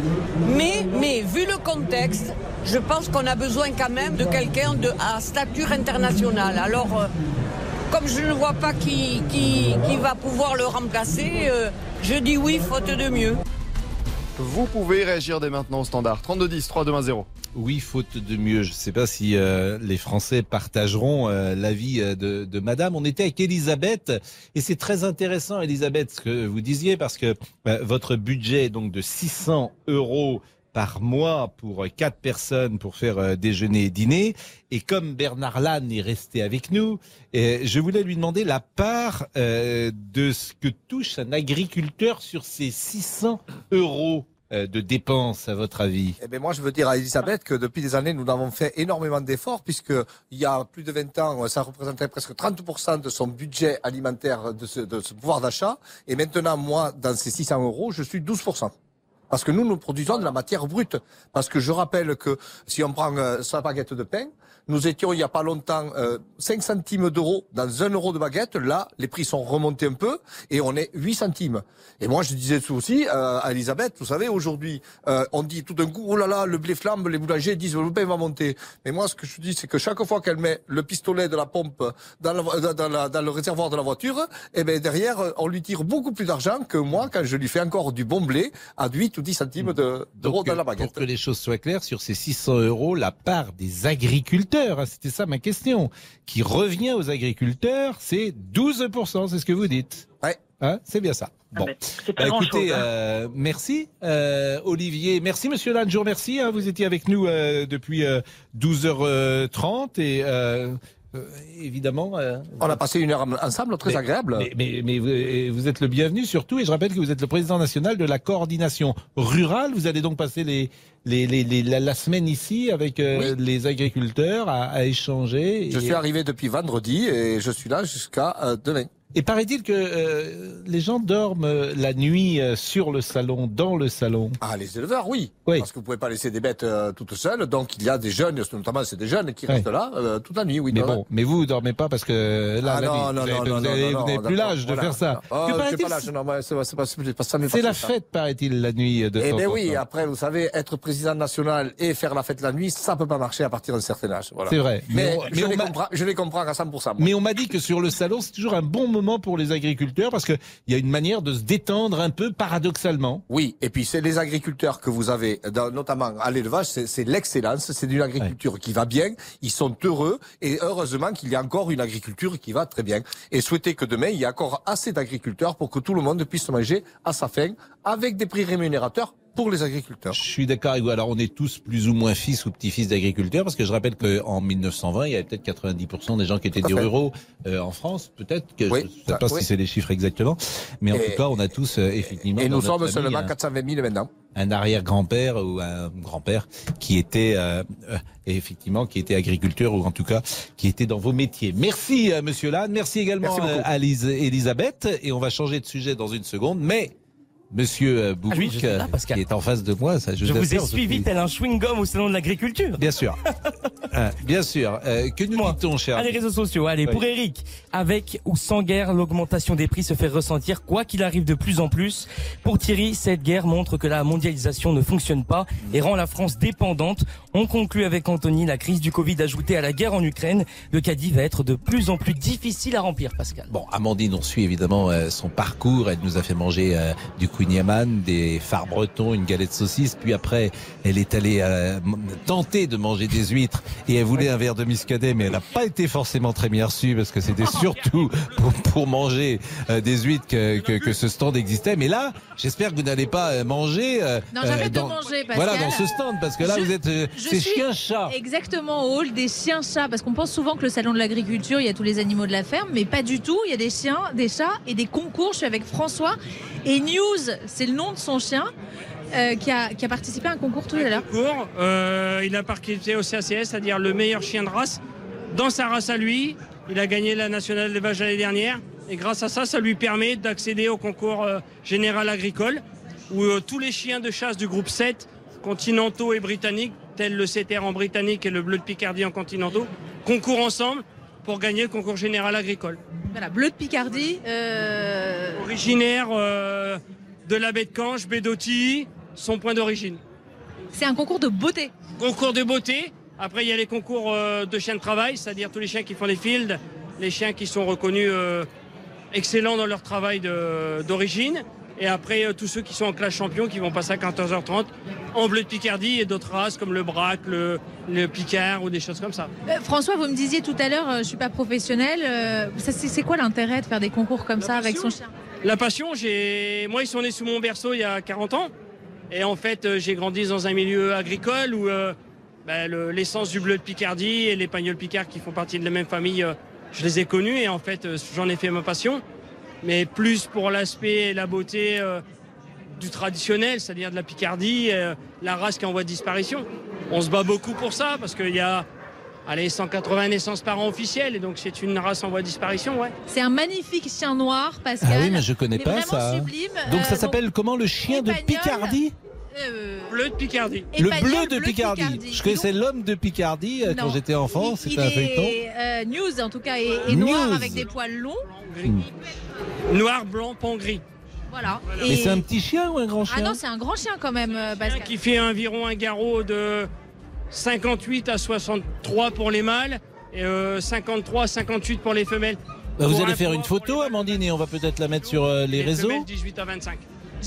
Mais vu le contexte, je pense qu'on a besoin quand même de quelqu'un de, à stature internationale. Alors, euh, comme je ne vois pas qui, qui, qui va pouvoir le remplacer, euh, je dis oui, faute de mieux. Vous pouvez réagir dès maintenant au standard 3210 3210. Oui, faute de mieux. Je ne sais pas si euh, les Français partageront euh, l'avis de, de Madame. On était avec Elisabeth et c'est très intéressant, Elisabeth, ce que vous disiez, parce que euh, votre budget est donc de 600 euros par mois pour euh, quatre personnes pour faire euh, déjeuner et dîner. Et comme Bernard Lannes est resté avec nous, euh, je voulais lui demander la part de ce que touche un agriculteur sur ces 600 euros de dépenses, à votre avis? Eh ben moi, je veux dire à Elisabeth que depuis des années, nous avons fait énormément d'efforts, puisque il y a plus de 20 ans, ça représentait presque 30% de son budget alimentaire, de ce, de ce pouvoir d'achat. Et maintenant, moi, dans ces 600 euros, je suis 12%. Parce que nous, nous produisons de la matière brute. Parce que je rappelle que si on prend euh, sa baguette de pain, nous étions il n'y a pas longtemps euh, 5 centimes d'euros dans 1 euro de baguette. Là, les prix sont remontés un peu et on est 8 centimes. Et moi, je disais tout aussi euh, à Elisabeth, vous savez, aujourd'hui, euh, on dit tout d'un coup, oh là là, le blé flambe, les boulangers disent, le pain va monter. Mais moi, ce que je dis, c'est que chaque fois qu'elle met le pistolet de la pompe dans, la dans, la- dans le réservoir de la voiture, eh ben derrière, on lui tire beaucoup plus d'argent que moi quand je lui fais encore du bon blé à 8 ou 10 centimes de- d'euros dans la euh, baguette. Pour que les choses soient claires, sur ces 600 euros, la part des agriculteurs, hein, c'était ça ma question, qui revient aux agriculteurs, c'est 12%, c'est ce que vous dites. Ouais. Hein, c'est bien ça. Bon. c'est pas Bah, écoutez, hein. euh, merci euh, Olivier, merci Monsieur Lange, je vous remercie. hein, vous étiez avec nous euh, depuis euh, 12h30 et euh, euh, évidemment. euh, On a passé une heure ensemble, très mais- agréable. Mais, mais, mais vous, êtes le bienvenu surtout, et je rappelle que vous êtes le président national de la coordination rurale. Vous allez donc passer les, les, les, les- la, la semaine ici avec euh, les agriculteurs à, à échanger. Je et- suis arrivé depuis vendredi et je suis là jusqu'à euh, demain. Et paraît-il que euh, les gens dorment euh, la nuit euh, sur le salon, dans le salon. Ah, les éleveurs, oui. Oui. Parce que vous pouvez pas laisser des bêtes euh, toutes seules. Donc il y a des jeunes, notamment c'est des jeunes qui restent là euh, toute la nuit. Oui, Mais bon, mais vous, vous dormez pas parce que là, Ah la non, nuit, non, vous n'avez non, plus l'âge de voilà. faire ça. Mais c'est pas, la fête, paraît-il, la nuit de Eh temps ben en oui, après, vous savez, être président national et faire la fête la nuit, ça peut pas marcher à partir d'un certain âge. Voilà. C'est vrai. Mais, Mais on- mais je, on les comprends, je les comprends à 100%. moi. Mais on m'a dit que sur le salon, c'est toujours un bon moment pour les agriculteurs parce qu'il y a une manière de se détendre un peu paradoxalement. Oui, et puis c'est les agriculteurs que vous avez, dans- notamment à l'élevage, c'est l'excellence, c'est une agriculture qui va bien, ils sont heureux, et heureusement qu'il y a encore une agriculture qui va très bien. Et souhaitez que demain, il y ait encore assez d'agriculteurs pour que tout le monde puisse manger à sa faim, avec des prix rémunérateurs pour les agriculteurs. Je suis d'accord avec vous. Alors, on est tous plus ou moins fils ou petits-fils d'agriculteurs, parce que je rappelle qu'en 1920, il y avait peut-être 90% des gens qui étaient des ruraux euh, en France, peut-être. que Oui, Je ne sais pas oui. si c'est les chiffres exactement, mais en Et- tout cas, on a tous euh, effectivement. Et nous sommes seulement un- 420 000 maintenant. un arrière-grand-père ou un grand-père qui était euh, euh, effectivement qui était agriculteur ou en tout cas qui était dans vos métiers. Merci euh, monsieur Lannes, merci également Merci euh, à Lise- Elisabeth et on va changer de sujet dans une seconde mais Monsieur euh, Ah oui, suis là, euh, qui est en face de moi, ça je, Je vous ai suivi tel un chewing-gum au salon de l'agriculture. Bien sûr. Euh, bien sûr. Euh, que nous dit-on, cher À les réseaux sociaux, allez, Oui. pour Eric, avec ou sans guerre, l'augmentation des prix se fait ressentir quoi qu'il arrive de plus en plus. Pour Thierry, cette guerre montre que la mondialisation ne fonctionne pas et rend la France dépendante. On conclut avec Anthony, la crise du Covid ajoutée à la guerre en Ukraine. Le caddie va être de plus en plus difficile à remplir, Pascal. Bon, Amandine, on suit évidemment euh, son parcours. Elle nous a fait manger euh, du kouign-amann, des phares bretons, une galette saucisse. Puis après, elle est allée euh, tenter de manger des huîtres et elle voulait un verre de muscadet, mais elle n'a pas été forcément très bien reçue parce que c'était surtout pour, pour manger euh, des huîtres que, que, que ce stand existait. Mais là, j'espère que vous n'allez pas manger. euh, Non, j'arrête de dans- manger, Pascal. Voilà, dans ce stand, parce que là, Je- vous êtes, euh, c'est suis chien-chat. Exactement au hall des chiens-chats, parce qu'on pense souvent que le salon de l'agriculture, il y a tous les animaux de la ferme, mais pas du tout. Il y a des chiens, des chats et des concours. Je suis avec François et News, c'est le nom de son chien, euh, qui, a, qui a participé à un concours tout à l'heure. Concours, euh, il a participé au CACS, c'est-à-dire le meilleur chien de race. Dans sa race à lui, il a gagné la nationale d'élevage l'année dernière. Et grâce à ça, ça lui permet d'accéder au concours euh, général agricole, où euh, tous les chiens de chasse du groupe 7, continentaux et britanniques, le CTR en britannique et le bleu de Picardie en continentaux, concourent ensemble pour gagner le concours général agricole. Voilà, bleu de Picardie. euh, Originaire euh, de la baie de Canche, baie d'Autilly, son point d'origine. C'est un concours de beauté. Concours de beauté. Après, il y a les concours euh, de chiens de travail, c'est-à-dire tous les chiens qui font les fields, les chiens qui sont reconnus excellents dans leur travail d'origine. Et après, euh, tous ceux qui sont en classe champion qui vont passer à 14h30 en bleu de Picardie et d'autres races comme le Braque, le, le Picard ou des choses comme ça. Euh, François, vous me disiez tout à l'heure, euh, je suis pas professionnel. euh, c'est quoi l'intérêt de faire des concours comme ça avec son chien? La passion, j'ai... moi, ils sont nés sous mon berceau il y a 40 ans. Et en fait, j'ai grandi dans un milieu agricole où bah, le- l'essence du bleu de Picardie et les pagnols Picard qui font partie de la même famille, je les ai connus et en fait, j'en ai fait ma passion. Mais plus pour l'aspect et la beauté euh, du traditionnel, c'est-à-dire de la Picardie, euh, la race qui est en voie de disparition. On se bat beaucoup pour ça parce qu'il y a allez, 180 naissances par an officielles et donc c'est une race en voie de disparition, ouais. C'est un magnifique chien noir, Pascal. Ah oui, mais je connais Mais pas vraiment ça. sublime. Donc Euh, ça s'appelle comment le chien de. Picardie? Euh, Bleu de Picardie. Le bleu de bleu Picardie. Picardie. Je connaissais l'homme de Picardie euh, quand j'étais enfant, c'était un feuilleton. euh, news en tout cas et, et noir News. avec des poils longs. Noir, blanc, pan gris. Voilà. Mais Et- c'est un petit chien ou un grand chien Ah non, c'est un grand chien quand même, euh, Pascal. qui fait environ un garrot de 58 à 63 pour les mâles et euh, 53 à 58 pour les femelles. Bah, vous allez un faire une photo, Amandine, et on va peut-être la mettre sur euh, les, les réseaux. femelles 18 à 25.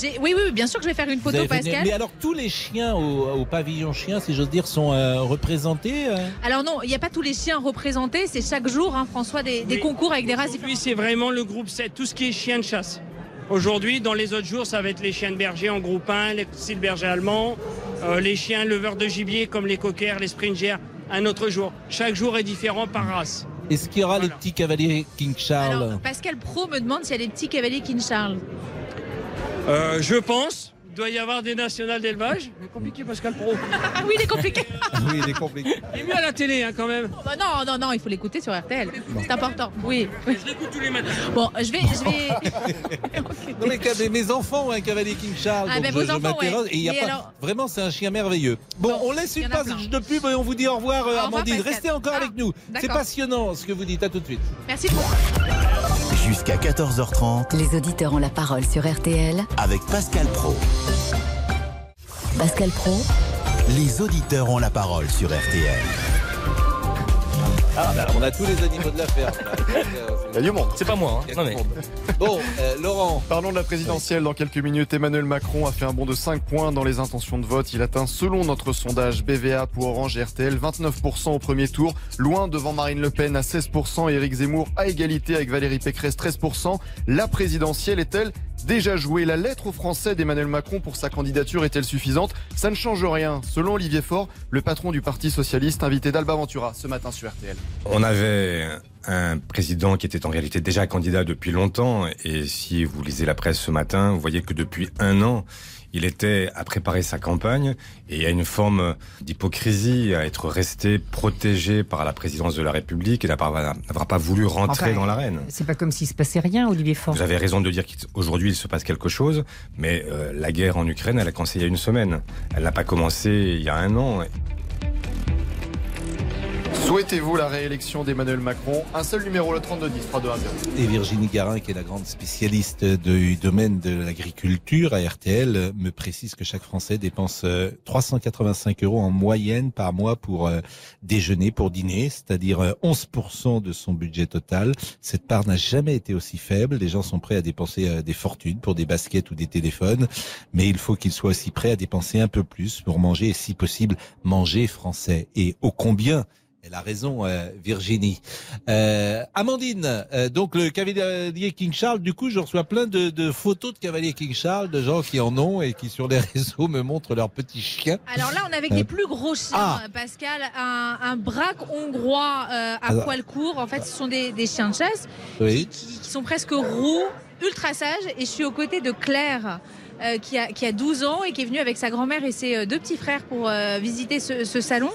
Oui, oui, oui, bien sûr que je vais faire une photo, Pascal. Mais alors tous les chiens au, au pavillon chien, si j'ose dire, sont euh, représentés euh Alors non, il n'y a pas tous les chiens représentés, c'est chaque jour, hein, François, des, concours avec des races différentes. c'est vraiment le groupe 7, tout ce qui est chien de chasse. Aujourd'hui, dans les autres jours, ça va être les chiens de berger en groupe 1, les petits bergers allemands, euh, les chiens leveurs de gibier comme les cockers, les springers, un autre jour. Chaque jour est différent par race. Est-ce qu'il y aura les petits cavaliers King Charles Alors, Pascal Pro me demande s'il y a des petits cavaliers King Charles. Euh, je pense. Il doit y avoir des nationales d'élevage. C'est compliqué, Pascal Pro. Ah oui, il est compliqué. Oui, il est compliqué. Il est mieux à la télé, hein, quand même. Oh, bah non, non, non, il faut l'écouter sur RTL. C'est important. Oui. Je l'écoute tous les matins. Bon, je vais, je vais. Non, mais cav- mes enfants ont un cavalier King Charles, Ah, donc mais je, vos je enfants, m'interroge. ouais. Et il y a pas... alors- Vraiment, c'est un chien merveilleux. Bon, on laisse il une page de pub et on vous dit au revoir, euh, Au revoir, Amandine. Pascal. Restez encore Ah, avec nous. C'est passionnant ce que vous dites. À tout de suite. Merci beaucoup. Jusqu'à 14h30 Les auditeurs ont la parole sur RTL. avec Pascal Pro. Pascal Pro, Les auditeurs ont la parole sur RTL. Ah, bah, on a tous les animaux de la ferme. là. Il y a du monde. C'est pas moi. hein. Non, mais... Bon, euh, Laurent. Parlons de la présidentielle dans quelques minutes. Emmanuel Macron a fait un bond de 5 points dans les intentions de vote. Il atteint, selon notre sondage BVA pour Orange et RTL, 29% au premier tour, loin devant Marine Le Pen à 16% et Éric Zemmour à égalité avec Valérie Pécresse 13%. La présidentielle est-elle déjà jouée La lettre aux Français d'Emmanuel Macron pour sa candidature est-elle suffisante? Ça ne change rien. Selon Olivier Faure, le patron du Parti Socialiste, invité d'Alba Ventura ce matin sur RTL. On avait un président qui était en réalité déjà candidat depuis longtemps. Et si vous lisez la presse ce matin, vous voyez que depuis un an, il était à préparer sa campagne et il y a une forme d'hypocrisie à être resté protégé par la présidence de la République et n'avoir pas voulu rentrer Enfin, dans l'arène. C'est pas comme s'il se passait rien, Olivier Faure. Vous avez raison de dire qu'aujourd'hui il se passe quelque chose, mais euh, la guerre en Ukraine, elle a commencé il y a une semaine. Elle n'a pas commencé il y a un an. Souhaitez-vous la réélection d'Emmanuel Macron? Un seul numéro, le 3210, 3210. Et Virginie Garin, qui est la grande spécialiste du domaine de l'agriculture à RTL, euh, me précise que chaque Français dépense euh, 385 euros en moyenne par mois pour euh, déjeuner, pour dîner, c'est-à-dire euh, 11% de son budget total. Cette part n'a jamais été aussi faible. Les gens sont prêts à dépenser euh, des fortunes pour des baskets ou des téléphones, mais il faut qu'ils soient aussi prêts à dépenser un peu plus pour manger et si possible manger français. Et ô combien elle a raison, euh, Virginie. Euh, Amandine, euh, donc le cavalier King Charles, du coup, je reçois plein de, de photos de cavalier King Charles, de gens qui en ont et qui sur les réseaux me montrent leurs petits chiens. Alors là, on est avec Euh, des plus gros chiens, ah. Pascal. Un, un braque hongrois euh, à Alors- poil court. En fait, ce sont des, des chiens de chasse Oui. qui, qui sont presque roux, ultra sages. Et je suis aux côtés de Claire. euh, qui, a, qui a 12 ans et qui est venue avec sa grand-mère et ses euh, deux petits frères pour euh, visiter ce, ce salon.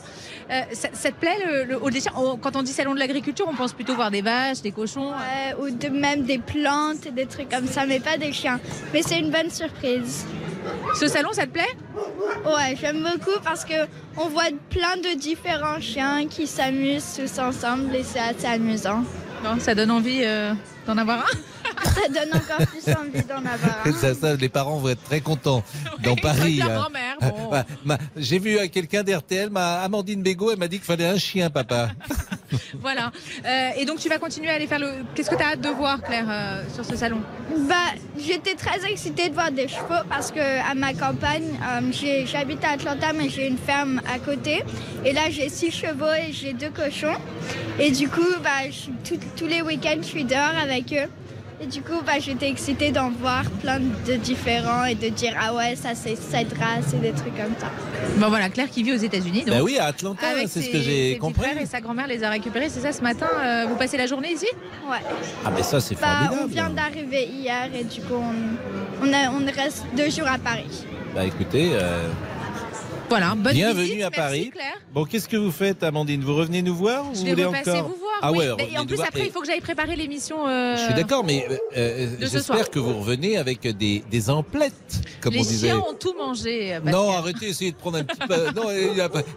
Euh, ça, ça te plaît le, le haut des chiens On- Quand on dit salon de l'agriculture, on pense plutôt voir des vaches, des cochons. Ouais, ou de même des plantes, des trucs comme ça, mais pas des chiens. Mais c'est une bonne surprise. Ce salon, ça te plaît? Ouais, j'aime beaucoup parce que on voit plein de différents chiens qui s'amusent tous ensemble et c'est assez amusant. Non, ça donne envie euh, d'en avoir un? Ça donne encore plus envie d'en avoir. Ça, ça, les parents vont être très contents dans Paris. hein. bon. Ma- J'ai vu euh, quelqu'un d'RTL, ma Amandine Bégaud, elle m'a dit qu'il fallait un chien, papa. Voilà. Euh, et donc tu vas continuer à aller faire le. Qu'est-ce que tu as hâte de voir, Claire, euh, sur ce salon? Bah, j'étais très excitée de voir des chevaux parce que à ma campagne, euh, j'habite à Atlanta, mais j'ai une ferme à côté. Et là, j'ai six chevaux et j'ai deux cochons. Et du coup, bah, je suis tout- tous les week-ends, je suis dehors avec eux. Et du coup, bah, j'étais excitée d'en voir plein de différents et de dire ah ouais, ça c'est cette race et des trucs comme ça. Bon voilà, Claire qui vit aux États-Unis. Bah oui, à Atlanta, c'est ce que j'ai compris. frères et sa grand-mère les a récupérés, c'est ça ce matin euh, Vous passez la journée ici? Ouais. Ah mais ça c'est Bah, on formidable. vient d'arriver hier et du coup, on, on, a- on reste deux jours à Paris. Bah écoutez, euh, Voilà, bonne bienvenue visite, à merci, Paris. Claire. Bon, qu'est-ce que vous faites, Amandine? Vous revenez nous voir ou Je vous vais voulez encore vous voir. Ah oui. ouais, Mais- en plus, voir. après, Et- il faut que j'aille préparer l'émission. euh, Je suis d'accord, mais euh, euh, j'espère que vous revenez avec des, des emplettes, comme Les on disait. chiens ont tout mangé. euh, Non, arrêtez, essayez de prendre un petit peu. Non,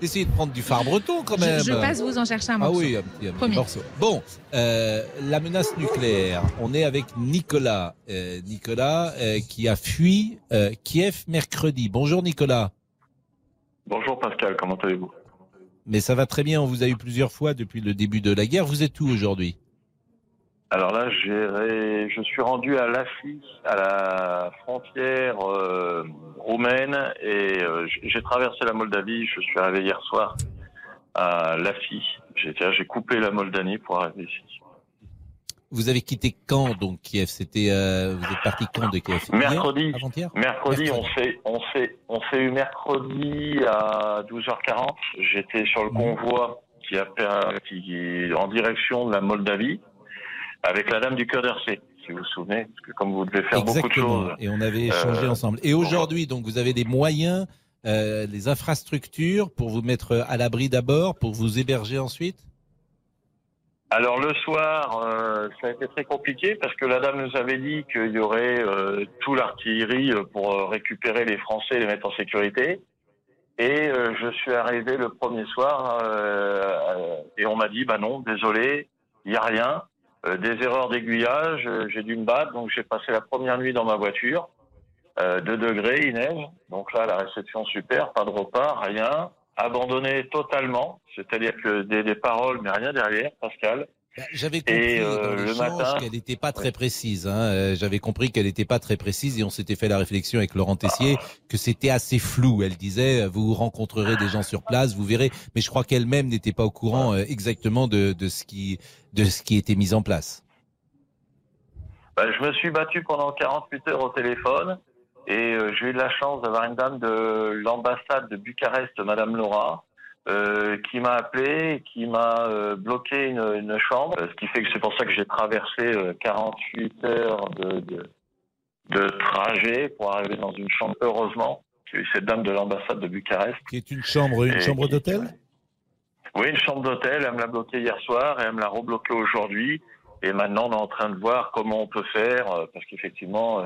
essayez de prendre du phare breton quand même. Je, passe vous en chercher un Ah morceau. oui, un petit, un petit morceau. Bon, euh, la menace nucléaire. On est avec Nicolas. Euh, Nicolas euh, qui a fui euh, Kiev mercredi. Bonjour Nicolas. Bonjour Pascal, comment allez-vous? Mais ça va très bien, on vous a eu plusieurs fois depuis le début de la guerre. Vous êtes où aujourd'hui? Alors là, je suis rendu à Lafi, à la frontière euh, roumaine, et euh, j'ai traversé la Moldavie. Je suis arrivé hier soir à Lafi. J'ai coupé la Moldanie pour arriver ici. Vous avez quitté quand donc Kiev? C'était euh, vous êtes parti quand de Kiev? Hier? Mercredi, mercredi, on s'est, on s'est, on s'est eu mercredi à 12h40. J'étais sur le convoi qui a qui en direction de la Moldavie avec la dame du cœur d'Hercé, si vous vous souvenez, parce que comme vous devez faire beaucoup de choses. Et on avait échangé euh, ensemble. Et aujourd'hui, donc, vous avez des moyens, euh, les infrastructures pour vous mettre à l'abri d'abord, pour vous héberger ensuite? Alors le soir, euh, ça a été très compliqué parce que la dame nous avait dit qu'il y aurait euh, tout l'artillerie euh, pour euh, récupérer les Français et les mettre en sécurité. Et euh, je suis arrivé le premier soir euh, et on m'a dit bah non, désolé, il y a rien, des erreurs d'aiguillage, j'ai dû me battre, donc j'ai passé la première nuit dans ma voiture, euh, 2 degrés, il neige, donc là la réception super, pas de repas, rien, abandonné totalement, c'est-à-dire que des, des paroles mais rien derrière, Pascal. J'avais compris dans euh, le l'échange matin, qu'elle n'était pas très précise. Hein. Euh, J'avais compris qu'elle n'était pas très précise et on s'était fait la réflexion avec Laurent Tessier que c'était assez flou. Elle disait, euh, vous rencontrerez des gens sur place, vous verrez. Mais je crois qu'elle-même n'était pas au courant euh, exactement de, de ce qui de ce qui était mis en place. bah, je me suis battu pendant 48 heures au téléphone et euh, j'ai eu de la chance d'avoir une dame de l'ambassade de Bucarest, Madame Laura, euh, qui m'a appelé, qui m'a euh, bloqué une, une chambre, ce qui fait que c'est pour ça que j'ai traversé euh, 48 heures de, de, de trajet pour arriver dans une chambre. Heureusement, j'ai eu cette dame de l'ambassade de Bucarest. Qui est une chambre, une Et chambre d'hôtel? Oui, une chambre d'hôtel. Elle me l'a bloqué hier soir et elle me l'a rebloqué aujourd'hui. Et maintenant, on est en train de voir comment on peut faire, euh, parce qu'effectivement, euh,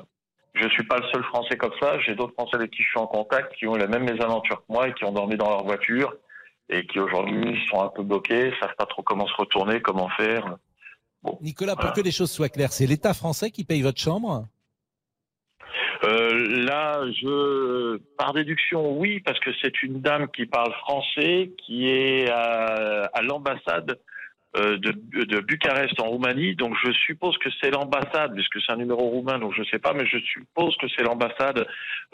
je suis pas le seul Français comme ça. J'ai d'autres Français avec qui je suis en contact qui ont les mêmes mésaventures que moi et qui ont dormi dans leur voiture et qui aujourd'hui sont un peu bloqués, savent pas trop comment se retourner, comment faire. Nicolas, pour que les choses soient claires, c'est l'État français qui paye votre chambre? Euh, là, je, par déduction, oui, parce que c'est une dame qui parle français, qui est à, à l'ambassade de, de Bucarest en Roumanie. Donc, je suppose que c'est l'ambassade, puisque c'est un numéro roumain, donc je sais pas, mais je suppose que c'est l'ambassade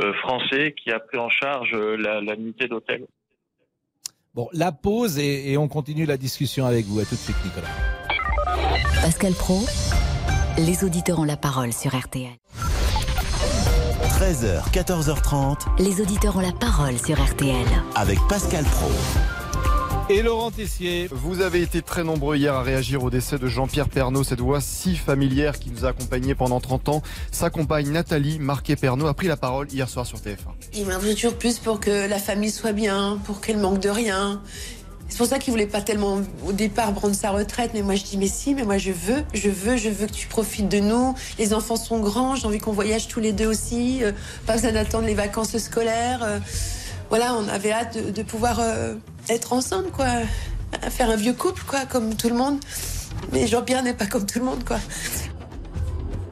euh, français qui a pris en charge euh, la, la nuitée d'hôtel. Bon, la pause et, et on continue la discussion avec vous. À tout de suite, Nicolas. Pascal Pro, les auditeurs ont la parole sur RTL. 13h, 14h30 Les auditeurs ont la parole sur RTL. avec Pascal Pro. Et Laurent Tessier. Vous avez été très nombreux hier à réagir au décès de Jean-Pierre Pernaud, cette voix si familière qui nous a accompagnés pendant 30 ans. Sa compagne Nathalie Marquet Pernaud a pris la parole hier soir sur TF1. Il voulait toujours plus pour que la famille soit bien, pour qu'elle manque de rien. C'est pour ça qu'il voulait pas tellement au départ prendre sa retraite, mais moi je dis mais si, mais moi je veux, je veux, je veux que tu profites de nous. Les enfants sont grands, j'ai envie qu'on voyage tous les deux aussi. euh, pas besoin d'attendre les vacances scolaires. euh, voilà, on avait hâte de, de pouvoir euh, être ensemble, quoi, à faire un vieux couple, quoi, comme tout le monde. Mais Jean-Pierre n'est pas comme tout le monde, quoi.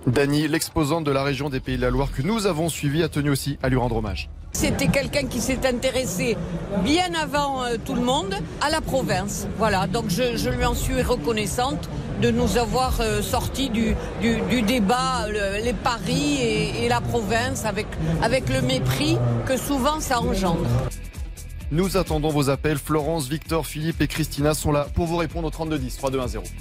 Dany, l'exposante de la région des Pays de la Loire que nous avons suivi, a tenu aussi à lui rendre hommage. C'était quelqu'un qui s'est intéressé bien avant euh, tout le monde à la province. Voilà, donc je, je lui en suis reconnaissante de nous avoir euh, sorti du, du, du débat, le- les paris et, et la province avec, avec le mépris que souvent ça engendre. Nous attendons vos appels. Florence, Victor, Philippe et Christina sont là pour vous répondre au 3210 3210.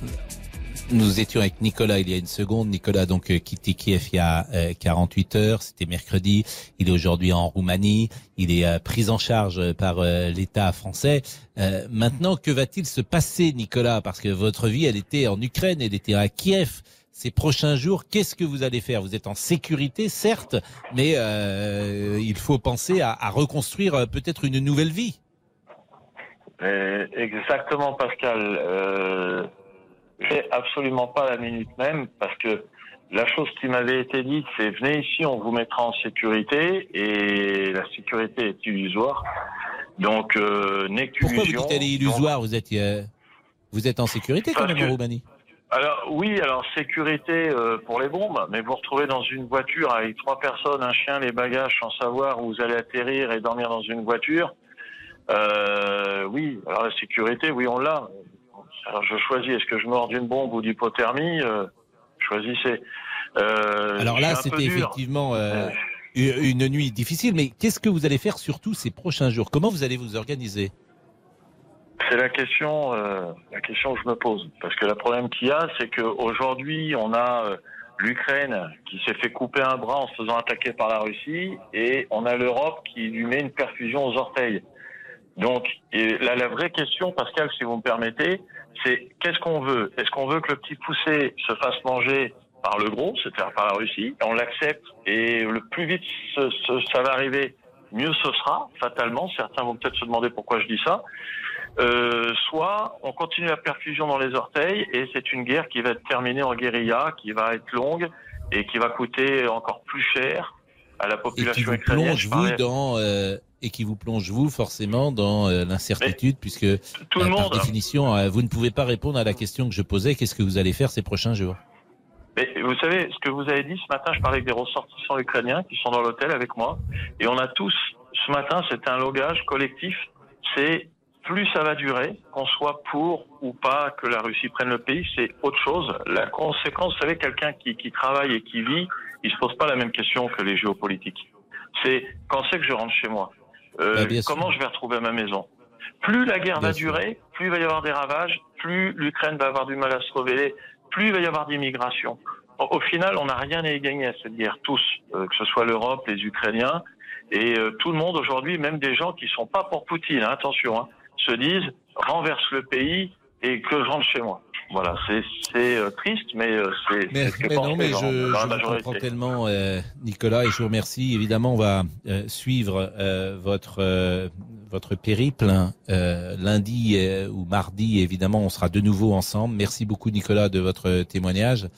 Nous étions avec Nicolas il y a une seconde. Nicolas donc euh, quitté Kiev il y a euh, 48 heures. C'était mercredi. Il est aujourd'hui en Roumanie. Il est euh, pris en charge par euh, l'État français. Euh, maintenant, que va-t-il se passer, Nicolas? Parce que votre vie, elle était en Ukraine, elle était à Kiev. Ces prochains jours, qu'est-ce que vous allez faire? Vous êtes en sécurité, certes, mais euh, il faut penser à, à reconstruire euh, peut-être une nouvelle vie. Euh, exactement, Pascal. Euh, j'ai absolument pas la minute même parce que la chose qui m'avait été dite, c'est venez ici, on vous mettra en sécurité et la sécurité est illusoire. Donc, euh, n'est Pourquoi vous dites elle est illusoire? Vous êtes, euh, vous êtes en sécurité quand même en Roumanie. Alors oui, alors sécurité euh, pour les bombes, mais vous retrouvez dans une voiture avec trois personnes, un chien, les bagages, sans savoir où vous allez atterrir et dormir dans une voiture. Euh, oui, alors la sécurité, oui, on l'a. Alors je choisis, est-ce que je meurs d'une bombe ou d'hypothermie euh, Choisissez. Alors là, c'était effectivement une une nuit difficile, mais qu'est-ce que vous allez faire surtout ces prochains jours? Comment vous allez vous organiser? C'est la question, euh, la question que je me pose. Parce que le problème qu'il y a, c'est qu'aujourd'hui, on a euh, l'Ukraine qui s'est fait couper un bras en se faisant attaquer par la Russie, et on a l'Europe qui lui met une perfusion aux orteils. Donc, et là, la vraie question, Pascal, si vous me permettez, c'est qu'est-ce qu'on veut? Est-ce qu'on veut que le petit poussé se fasse manger par le gros, c'est-à-dire par la Russie On l'accepte, et le plus vite ce- ce- ça va arriver, mieux ce sera, fatalement. Certains vont peut-être se demander pourquoi je dis ça. Euh, soit on continue la perfusion dans les orteils et c'est une guerre qui va être terminée en guérilla, qui va être longue et qui va coûter encore plus cher à la et qui population vous plonge vous dans euh, et qui vous plonge vous forcément dans euh, l'incertitude, puisque tout le par monde- définition, vous ne pouvez pas répondre à la question que je posais. Qu'est-ce que vous allez faire ces prochains jours? Mais vous savez, ce que vous avez dit ce matin, je parlais avec des ressortissants ukrainiens qui sont dans l'hôtel avec moi, et on a tous, ce matin, c'était un logage collectif, c'est plus ça va durer, qu'on soit pour ou pas que la Russie prenne le pays, c'est autre chose. La conséquence, vous savez, quelqu'un qui, qui travaille et qui vit, il se pose pas la même question que les géopolitiques. C'est quand c'est que je rentre chez moi? Euh, Bah. Comment je vais retrouver ma maison? Plus la guerre Bien va sûr. durer, plus il va y avoir des ravages, plus l'Ukraine va avoir du mal à se rebeller, plus il va y avoir d'immigration. Au, au final, on n'a rien à y gagner à cette guerre, tous, euh, que ce soit l'Europe, les Ukrainiens, et euh, tout le monde aujourd'hui, même des gens qui sont pas pour Poutine, hein, attention, hein, se disent renverse le pays et que je rentre chez moi. Voilà, c'est euh, triste, mais euh, c'est Mais, c'est ce que mais non, mais gens, je, vous comprends tellement, euh, Nicolas, et je vous remercie. Évidemment, on va euh, suivre euh, votre votre périple hein. Lundi ou mardi. Évidemment, on sera de nouveau ensemble. Merci beaucoup, Nicolas, de votre témoignage.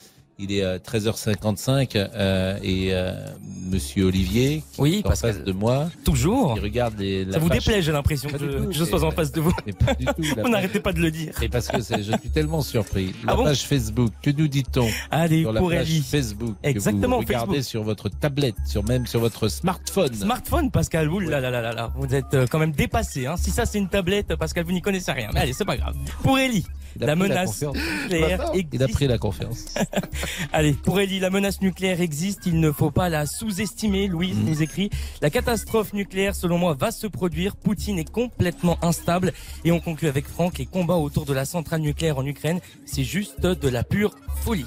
Il est euh, 13h55 euh, et euh, Monsieur Olivier, qui Oui, est en face de moi, Toujours. il regarde les, la Ça vous page- déplaît, j'ai l'impression que, tout, je sois en face de vous. pas du tout, la On n'arrêtait pas de le dire. Et parce que je suis tellement surpris. La Ah bon page Facebook, que nous dit-on Allez, sur la pour page Ellie. Facebook Exactement, que vous regardez Facebook. sur votre tablette, sur même sur votre smartphone. Smartphone, Pascal, vous, là, là, là, là, là, vous êtes euh, quand même dépassé. Hein. Si ça c'est une tablette, Pascal, vous n'y connaissez rien. Mais allez, c'est pas grave. Pour Ellie, la menace nucléaire Il a existe. pris la confiance. Allez, pour Ellie, la menace nucléaire existe, il ne faut pas la sous-estimer. Louise Mm. nous écrit, la catastrophe nucléaire, selon moi, va se produire. Poutine est complètement instable. Et on conclut avec Franck, les combats autour de la centrale nucléaire en Ukraine, c'est juste de la pure folie.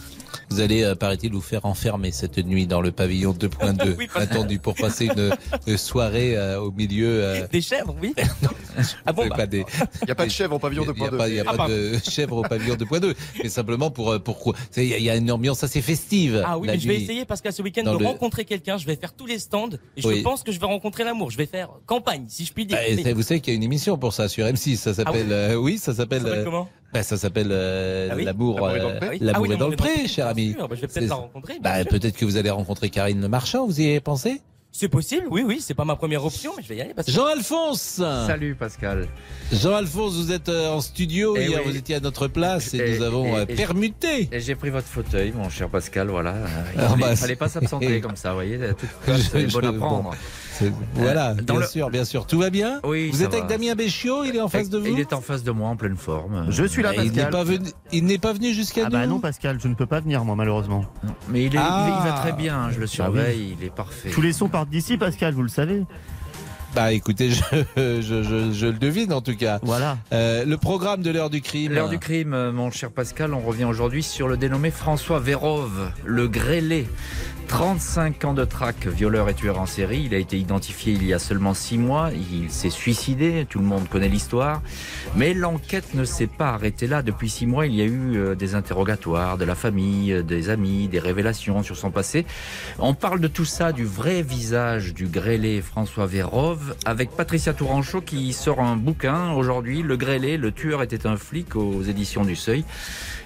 Vous allez, euh, paraît-il, vous faire enfermer cette nuit dans le pavillon 2.2, Oui, attendu pour passer une, une soirée euh, au milieu. euh, Des chèvres, oui. ah bon, bah, pas des, Il n'y a pas de chèvre au pavillon Il n'y a 2.2. pas, il y a Ah, pas de chèvre au pavillon 2.2, mais simplement pour euh, pourquoi Il y, a- il y a une ambiance assez festive. Ah oui, la mais je vais essayer parce qu'à ce week-end de le- rencontrer quelqu'un. Je vais faire tous les stands et je Oui. pense que je vais rencontrer l'amour. Je vais faire campagne, si je puis dire. Bah, et Mais- ça- vous savez qu'il y a une émission pour ça sur M6. Ça s'appelle. Ah euh, oui, ça s'appelle. Ça s'appelle euh, comment? Bah, ça s'appelle euh, Ah oui l'amour. L'amour est dans le euh, Ah oui. Ah dans le pré, pré, cher ami. sûr. Bah, je vais peut-être la rencontrer. Bah, peut-être que vous allez rencontrer Karine Le Marchand. Vous y avez pensé? C'est possible, oui, oui. C'est pas ma première option, mais je vais y aller parce que. Jean-Alphonse. Salut Pascal. Jean-Alphonse, vous êtes euh, en studio. Eh Hier, oui. vous étiez à notre place et, Et- nous avons et- euh, et- permuté. Et j'ai pris votre fauteuil, mon cher Pascal, voilà. Il Ah, fallait, bah, fallait pas s'absenter comme ça, vous voyez. Toute place Je- est bonne à prendre. bon, Voilà, Euh, dans bien le- sûr, bien sûr. Tout va bien Oui, Vous ça êtes avec. Damien Béchiot, il est en face de vous Il est en face de moi, en pleine forme. Je suis là, Ah, Il n'est Pascal. pas venu, il n'est pas venu jusqu'à Ah nous. bah non, Pascal, je ne peux pas venir, moi, malheureusement. Mais il, est- il est- il Ah. va très bien, je le Bah oui. surveille, il est parfait. Tous les sons partent d'ici, Pascal, vous le savez. Bah écoutez, je, je, je, je le devine en tout cas. Voilà. Euh, le programme de l'heure du crime. L'heure du crime, euh, mon cher Pascal, on revient aujourd'hui sur le dénommé François Vérove, le grêlé. 35 ans de traque, violeur et tueur en série. Il a été identifié il y a seulement 6 mois. Il s'est suicidé, tout le monde connaît l'histoire. Mais l'enquête ne s'est pas arrêtée là. Depuis 6 mois, il y a eu euh, des interrogatoires de la famille, euh, des amis, des révélations sur son passé. On parle de tout ça, du vrai visage du grêlé François Vérove, avec Patricia Tourangeau qui sort un bouquin aujourd'hui, Le grêlé, le tueur était un flic aux éditions du Seuil.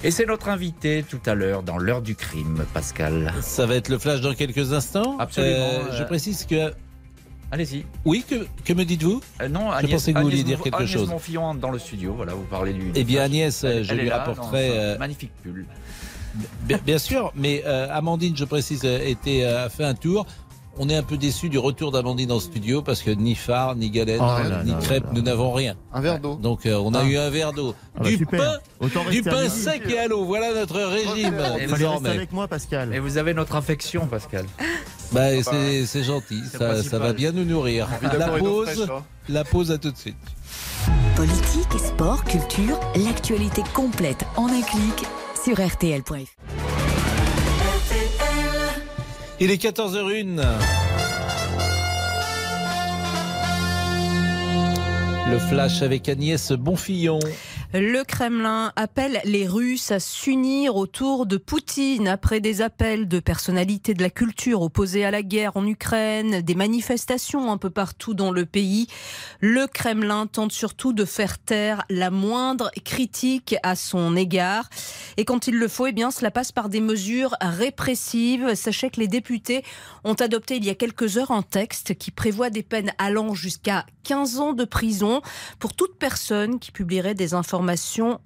Et c'est notre invité tout à l'heure dans l'heure du crime, Pascal. Ça va être le flash dans quelques instants. Absolument. Euh, je Euh, précise que. Allez-y. Oui, que, que me dites-vous Euh, non, Je pensais que vous vouliez dire quelque Agnès chose. Monfillon entre dans le studio, voilà, vous parlez du. Eh bien, Agnès, Elle- je elle lui là, rapporterai. un euh, Magnifique pull. Bien, bien sûr, mais euh, Amandine, je précise, euh, était euh, a fait un tour. On est un peu déçu du retour d'Amandine en studio parce que ni phare, ni galette, Oh là ni là crêpe, là nous n'avons rien. Un verre d'eau. Donc euh, on a Ah. eu un verre d'eau, Ah bah du super. pain, Autant du pain sec et à l'eau. Voilà notre régime Et désormais. avec moi, Pascal. Et vous avez notre affection, Pascal. Bah, c'est c'est gentil, C'est ça, va bien nous nourrir. La pause, fraîche, hein. la pause à tout de suite. Politique, sport, culture, l'actualité complète en un clic sur rtl.fr. Il est 14h01. Le flash avec Agnès Bonfillon. Le Kremlin appelle les Russes à s'unir autour de Poutine après des appels de personnalités de la culture opposées à la guerre en Ukraine, des manifestations un peu partout dans le pays. Le Kremlin tente surtout de faire taire la moindre critique à son égard. Et quand il le faut, eh bien, cela passe par des mesures répressives. Sachez que les députés ont adopté il y a quelques heures un texte qui prévoit des peines allant jusqu'à 15 ans de prison pour toute personne qui publierait des informations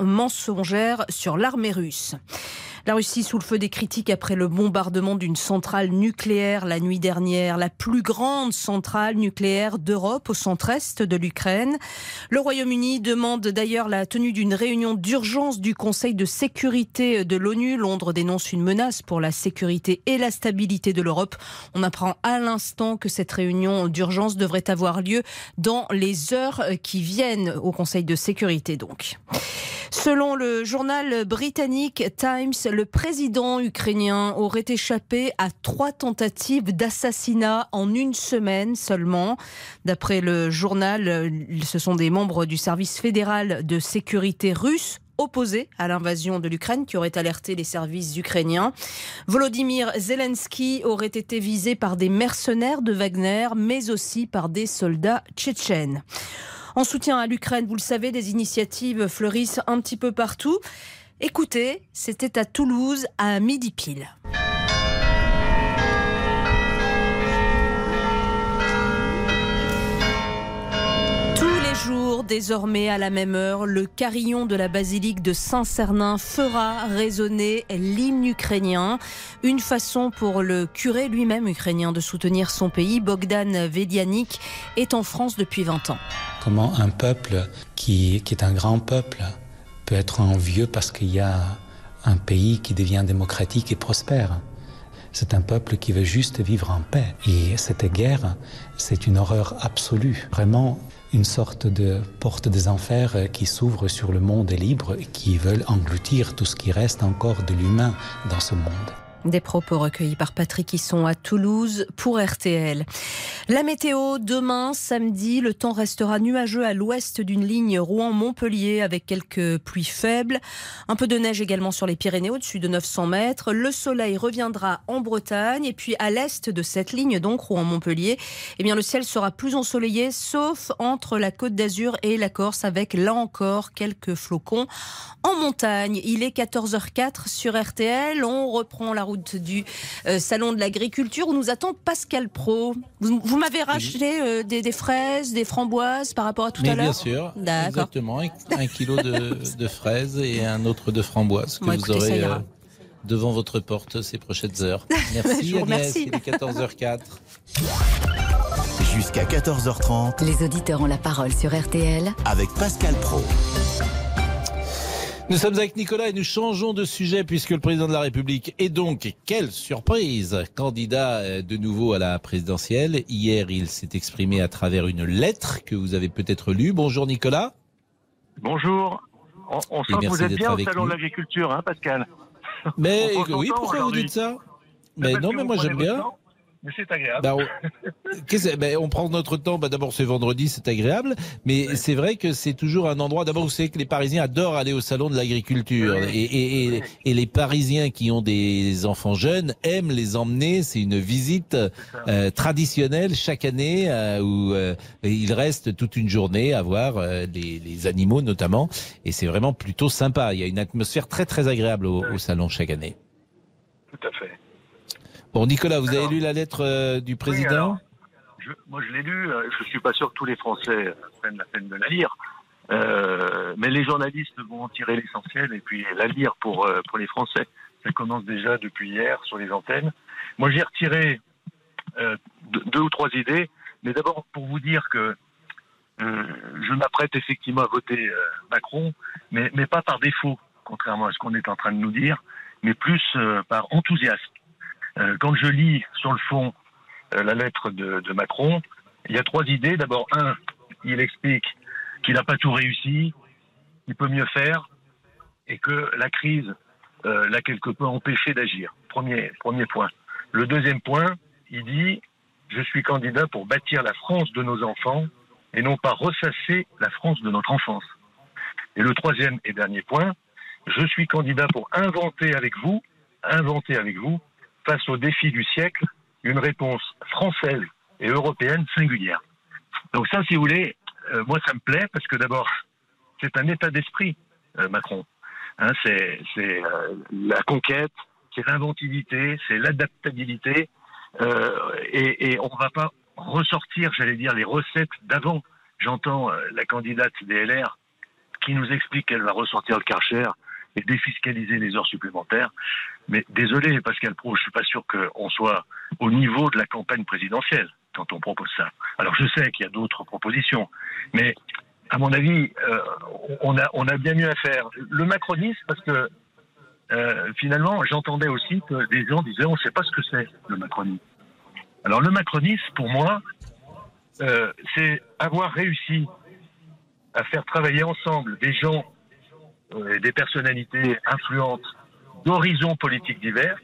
mensongères sur l'armée russe. La Russie sous le feu des critiques après le bombardement d'une centrale nucléaire la nuit dernière, la plus grande centrale nucléaire d'Europe au centre-est de l'Ukraine. Le Royaume-Uni demande d'ailleurs la tenue d'une réunion d'urgence du Conseil de sécurité de l'ONU. Londres dénonce une menace pour la sécurité et la stabilité de l'Europe. On apprend à l'instant que cette réunion d'urgence devrait avoir lieu dans les heures qui viennent au Conseil de sécurité donc. Selon le journal britannique Times, le président ukrainien aurait échappé à trois tentatives d'assassinat en une semaine seulement. D'après le journal, ce sont des membres du service fédéral de sécurité russe opposés à l'invasion de l'Ukraine qui auraient alerté les services ukrainiens. Volodymyr Zelensky aurait été visé par des mercenaires de Wagner, mais aussi par des soldats tchétchènes. En soutien à l'Ukraine, vous le savez, des initiatives fleurissent un petit peu partout. Écoutez, c'était à Toulouse à midi pile. Tous les jours, désormais à la même heure, le carillon de la basilique de Saint-Cernin fera résonner l'hymne ukrainien. Une façon pour le curé lui-même ukrainien de soutenir son pays. Bogdan Vedianik est en France depuis 20 ans. Comment un peuple qui, qui est un grand peuple peut être envieux parce qu'il y a un pays qui devient démocratique et prospère. C'est un peuple qui veut juste vivre en paix. Et cette guerre, c'est une horreur absolue. Vraiment une sorte de porte des enfers qui s'ouvre sur le monde libre et qui veulent engloutir tout ce qui reste encore de l'humain dans ce monde. Des propos recueillis par Patrick Hisson à Toulouse pour RTL. La météo, demain, samedi, le temps restera nuageux à l'ouest d'une ligne Rouen-Montpellier avec quelques pluies faibles. Un peu de neige également sur les Pyrénées au-dessus de 900 mètres. Le soleil reviendra en Bretagne et puis à l'est de cette ligne, donc Rouen-Montpellier, eh bien, le ciel sera plus ensoleillé sauf entre la côte d'Azur et la Corse avec là encore quelques flocons en montagne. Il est 14h04 sur RTL. On reprend la route du euh, salon de l'agriculture où nous attend Pascal Pro. Vous, vous m'avez racheté euh, des, des fraises, des framboises par rapport à tout Mais à l'heure bien sûr, D'accord. exactement. Un, kilo de, de fraises et un autre de framboises que Bon, vous écoutez, aurez euh, devant votre porte ces prochaines heures. Je Merci vous Agnès, il est 14h04. Jusqu'à 14h30 Les auditeurs ont la parole sur RTL avec Pascal Pro. Nous sommes avec Nicolas et nous changeons de sujet puisque le président de la République est donc, quelle surprise, candidat euh, de nouveau à la présidentielle. Hier, il s'est exprimé à travers une lettre que vous avez peut-être lue. Bonjour Nicolas. Bonjour. On, on sent que vous êtes bien au salon de nous. l'agriculture, hein, Pascal Mais oui, pourquoi vous dites ça? Mais non, mais moi j'aime bien. temps, Mais c'est agréable. Bah, on... ben, on prend notre temps. Bah, d'abord, c'est vendredi, c'est agréable. Mais c'est vrai que c'est toujours un endroit. D'abord, vous savez que les Parisiens adorent aller au salon de l'agriculture. Et, et, et, et les Parisiens qui ont des enfants jeunes aiment les emmener. C'est une visite euh, traditionnelle chaque année euh, où euh, ils restent toute une journée à voir euh, les, les animaux notamment. Et c'est vraiment plutôt sympa. Il y a une atmosphère très très agréable au, au salon chaque année. Tout à fait. Bon, Nicolas, vous avez lu la lettre euh, du président alors, Je- moi, je l'ai lu. euh, Je suis pas sûr que tous les Français prennent la peine de la lire. Euh, mais les journalistes vont en tirer l'essentiel et puis la lire pour, pour les Français. Ça commence déjà depuis hier sur les antennes. Moi, j'ai retiré euh, deux, deux ou trois idées. Mais d'abord, pour vous dire que euh, je m'apprête effectivement à voter euh, Macron, mais, mais pas par défaut, contrairement à ce qu'on est en train de nous dire, mais plus euh, par enthousiasme. Euh, quand je lis sur le fond euh, la lettre de, de Macron, il y a trois idées. D'abord, un, il explique qu'il n'a pas tout réussi, qu'il peut mieux faire, et que la crise euh, l'a quelque peu empêché d'agir. Premier, premier point. Le deuxième point, il dit Je suis candidat pour bâtir la France de nos enfants et non pas ressasser la France de notre enfance. Et le troisième et dernier point, je suis candidat pour inventer avec vous, inventer avec vous, face aux défis du siècle, une réponse française et européenne singulière. Donc ça, si vous voulez, euh, moi ça me plaît parce que d'abord, c'est un état d'esprit, euh, Macron. Hein, c'est euh, la conquête, c'est l'inventivité, c'est l'adaptabilité, et, on ne va pas ressortir, j'allais dire, les recettes d'avant. J'entends la candidate des LR qui nous explique qu'elle va ressortir le Karcher et défiscaliser les heures supplémentaires. Mais désolé, Pascal Pro, je suis pas sûr qu'on soit au niveau de la campagne présidentielle quand on propose ça. Alors je sais qu'il y a d'autres propositions, mais à mon avis, euh, on, a, on a bien mieux à faire. Le macronisme, parce que euh, finalement, j'entendais aussi que des gens disaient on ne sait pas ce que c'est le macronisme. Alors le macronisme, pour moi, euh, c'est avoir réussi à faire travailler ensemble des gens, des personnalités influentes d'horizons politiques divers,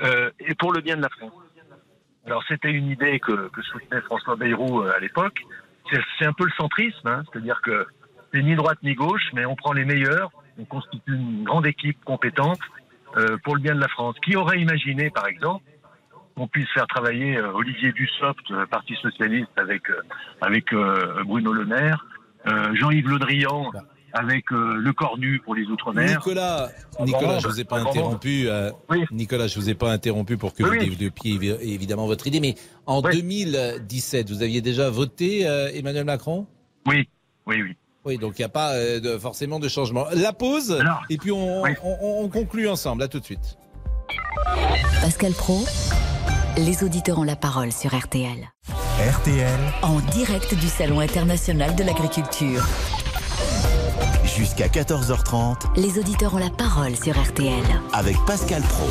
euh, et pour le bien de la France. Alors c'était une idée que, que soutenait François Bayrou euh, à l'époque. C'est un peu le centrisme, hein, c'est-à-dire que c'est ni droite ni gauche, mais on prend les meilleurs, on constitue une grande équipe compétente euh, pour le bien de la France. Qui aurait imaginé, par exemple, qu'on puisse faire travailler Olivier Dussopt, Parti socialiste, avec avec Bruno Le Maire, Jean-Yves Le Drian avec euh, Le Cornu pour les Outre-mer. Nicolas, Nicolas, je vous ai pas bon, interrompu. euh, Nicolas, je vous ai pas interrompu pour que Oui, vous développiez évi- évidemment votre idée. Mais en 2017, vous aviez déjà voté euh, Emmanuel Macron? Oui, oui, oui. Oui, donc il n'y a pas euh, de, forcément de changement. La pause, et puis on, on- on- on conclut ensemble. À tout de suite. Pascal Pro, les auditeurs ont la parole sur RTL. RTL, En direct du Salon international de l'agriculture. Jusqu'à 14h30, Les auditeurs ont la parole sur RTL. avec Pascal Pro.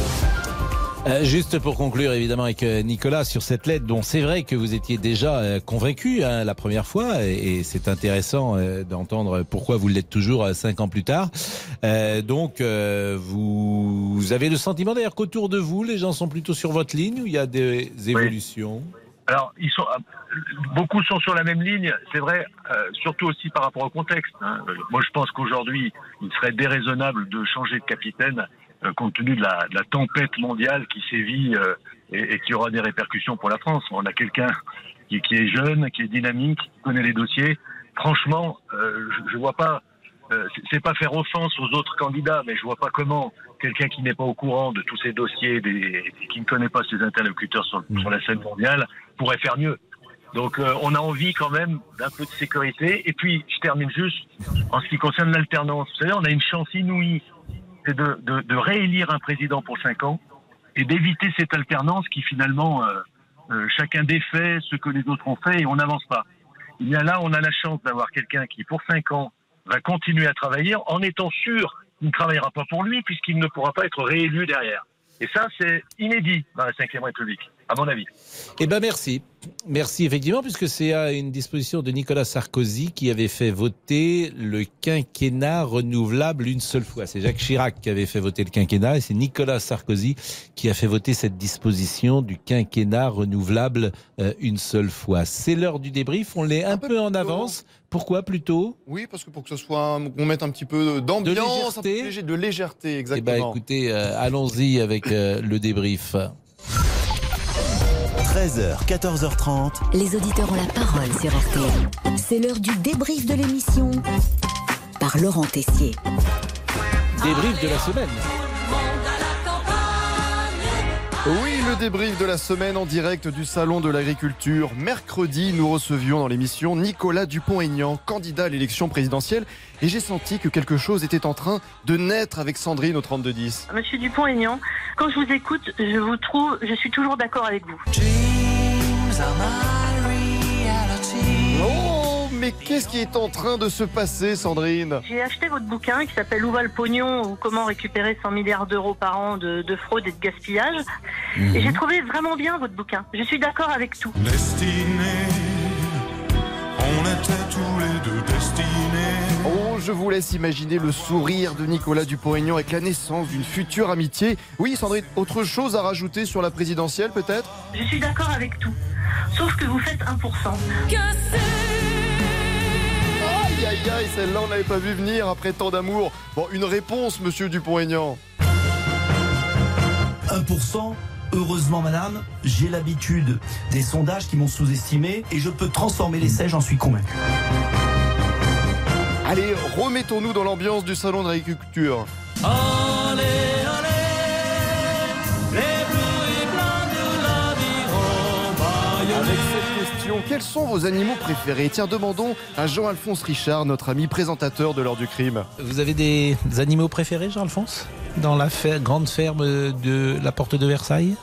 Euh, juste pour conclure évidemment avec euh, Nicolas sur cette lettre dont c'est vrai que vous étiez déjà euh, convaincu hein, la première fois et, et c'est intéressant euh, d'entendre pourquoi vous l'êtes toujours euh, cinq ans plus tard. Euh, donc euh, vous, vous avez le sentiment d'ailleurs qu'autour de vous les gens sont plutôt sur votre ligne ou il y a des évolutions? Alors, ils sont, euh, beaucoup sont sur la même ligne, c'est vrai, euh, surtout aussi par rapport au contexte. hein. Moi, je pense qu'aujourd'hui, il serait déraisonnable de changer de capitaine euh, compte tenu de la, de la tempête mondiale qui sévit euh, et, et qui aura des répercussions pour la France. On a quelqu'un qui, qui est jeune, qui est dynamique, qui connaît les dossiers. Franchement, euh, je, je vois pas. euh, c'est- pas faire offense aux autres candidats, mais je vois pas comment quelqu'un qui n'est pas au courant de tous ces dossiers des, et qui ne connaît pas ses interlocuteurs sur, sur la scène mondiale pourrait faire mieux. Donc euh, on a envie quand même d'un peu de sécurité. Et puis je termine juste en ce qui concerne l'alternance. Vous savez, on a une chance inouïe, c'est de, de, de réélire un président pour cinq ans et d'éviter cette alternance qui finalement euh, euh, chacun défait ce que les autres ont fait et on n'avance pas. Il y a là, on a la chance d'avoir quelqu'un qui pour cinq ans va continuer à travailler en étant sûr ne travaillera pas pour lui puisqu'il ne pourra pas être réélu derrière. Et ça, c'est inédit dans la Ve République, à mon avis. Eh ben merci. Merci effectivement, puisque c'est à une disposition de Nicolas Sarkozy qui avait fait voter le quinquennat renouvelable une seule fois. C'est Jacques Chirac qui avait fait voter le quinquennat et c'est Nicolas Sarkozy qui a fait voter cette disposition du quinquennat renouvelable euh, une seule fois. C'est l'heure du débrief, on l'est un, peu, en avance. Pourquoi plutôt Oui, parce que pour que ce soit, qu'on mette un petit peu d'ambiance, un peu légèreté. de légèreté, Eh ben exactement. écoutez, euh, allons-y avec euh, le débrief. 13h, 14h30. Les auditeurs ont la parole sur RTL. C'est l'heure du débrief de l'émission par Laurent Tessier. Débrief de la semaine. Le débrief de la semaine en direct du Salon de l'Agriculture. Mercredi, nous recevions dans l'émission Nicolas Dupont-Aignan, candidat à l'élection présidentielle. Et j'ai senti que quelque chose était en train de naître avec Sandrine au 3210. Monsieur Dupont-Aignan, quand je vous écoute, je vous trouve, je suis toujours d'accord avec vous. Oh, mais qu'est-ce qui est en train de se passer, Sandrine? J'ai acheté votre bouquin qui s'appelle Où va le pognon ou comment récupérer 100 milliards d'euros par an de, de fraude et de gaspillage. Et j'ai trouvé vraiment bien votre bouquin. Je suis d'accord avec tout. On était tous les deux destinés. Oh, je vous laisse imaginer le sourire de Nicolas Dupont-Aignan avec la naissance d'une future amitié. Oui, Sandrine, autre chose à rajouter sur la présidentielle, peut-être? Je suis d'accord avec tout. Sauf que vous faites 1%. Aïe aïe aïe, celle-là on n'avait pas vu venir après tant d'amour. Bon, une réponse, monsieur Dupont-Aignan. 1%. Heureusement, madame, j'ai l'habitude des sondages qui m'ont sous-estimé et je peux transformer l'essai, j'en suis convaincu. Allez, remettons-nous dans l'ambiance du salon de l'agriculture. Allez, question, quels sont vos animaux préférés Tiens, demandons à Jean-Alphonse Richard, notre ami présentateur de l'heure du crime. Vous avez des animaux préférés, Jean-Alphonse? Dans la fer- grande ferme de la porte de Versailles?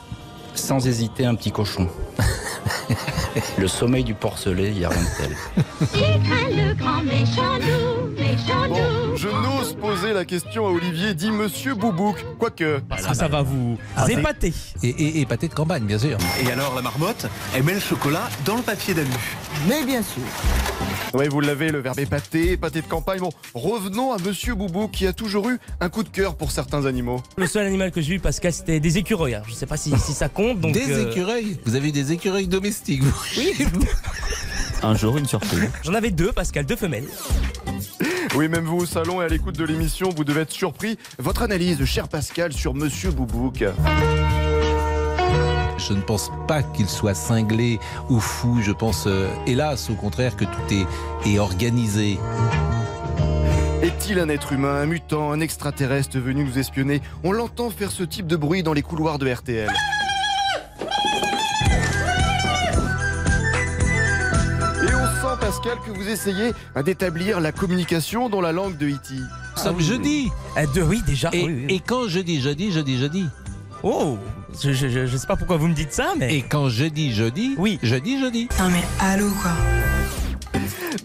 Sans hésiter, un petit cochon. Le sommeil du porcelet, il n'y a rien de tel. le grand méchant loup, méchant Bon, je n'ose poser la question à Olivier, dit Monsieur Boubouk. Quoique. Parce que ça va vous épater. Et, et, et pâté de campagne, bien sûr. Et alors, la marmotte, elle met le chocolat dans le papier d'alu. Mais bien sûr. Oui, vous l'avez, le verbe épaté, pâté de campagne. Bon, revenons à Monsieur Boubouk qui a toujours eu un coup de cœur pour certains animaux. Le seul animal que j'ai eu, Pascal, c'était des écureuils. Alors, Je sais pas si, si ça compte. Donc, des euh, écureuils Vous avez des écureuils domestiques, vous Oui. Un jour, une surprise. J'en avais deux, Pascal, deux femelles. Oui, même vous au salon et à l'écoute de l'émission, vous devez être surpris. Votre analyse, cher Pascal, sur Monsieur Boubouk. Je ne pense pas qu'il soit cinglé ou fou. Je pense, euh, hélas, au contraire, que tout est, est organisé. Est-il un être humain, un mutant, un extraterrestre venu nous espionner? On l'entend faire ce type de bruit dans les couloirs de RTL. Pascal, que vous essayez bah, d'établir la communication dans la langue de E.T. Nous sommes jeudi. Euh, deux, oui, déjà. Et, oui, oui. et quand je dis jeudi, je dis jeudi. Oh, je, je, je, je sais pas pourquoi vous me dites ça, mais. Et quand je dis jeudi, oui. je dis jeudi. Non mais allô quoi.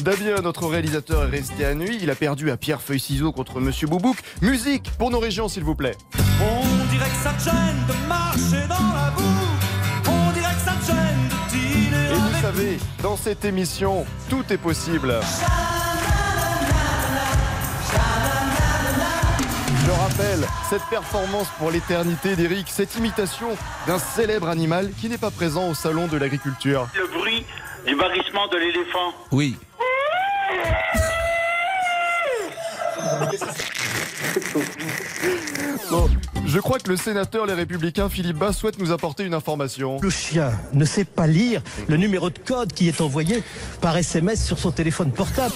Damien, notre réalisateur, est resté à nuit. Il a perdu à pierre, feuille, ciseaux contre Monsieur Boubouk. Musique pour nos régions, s'il vous plaît. On dirait que ça te gêne de marcher dans la boue. Savez, dans cette émission, tout est possible. Je rappelle cette performance pour l'éternité d'Eric, cette imitation d'un célèbre animal qui n'est pas présent au salon de l'agriculture. Le bruit du barrissement de l'éléphant. Oui. Bon, je crois que le sénateur Les Républicains Philippe Bas souhaite nous apporter une information. Le chien ne sait pas lire le numéro de code qui est envoyé par SMS sur son téléphone portable.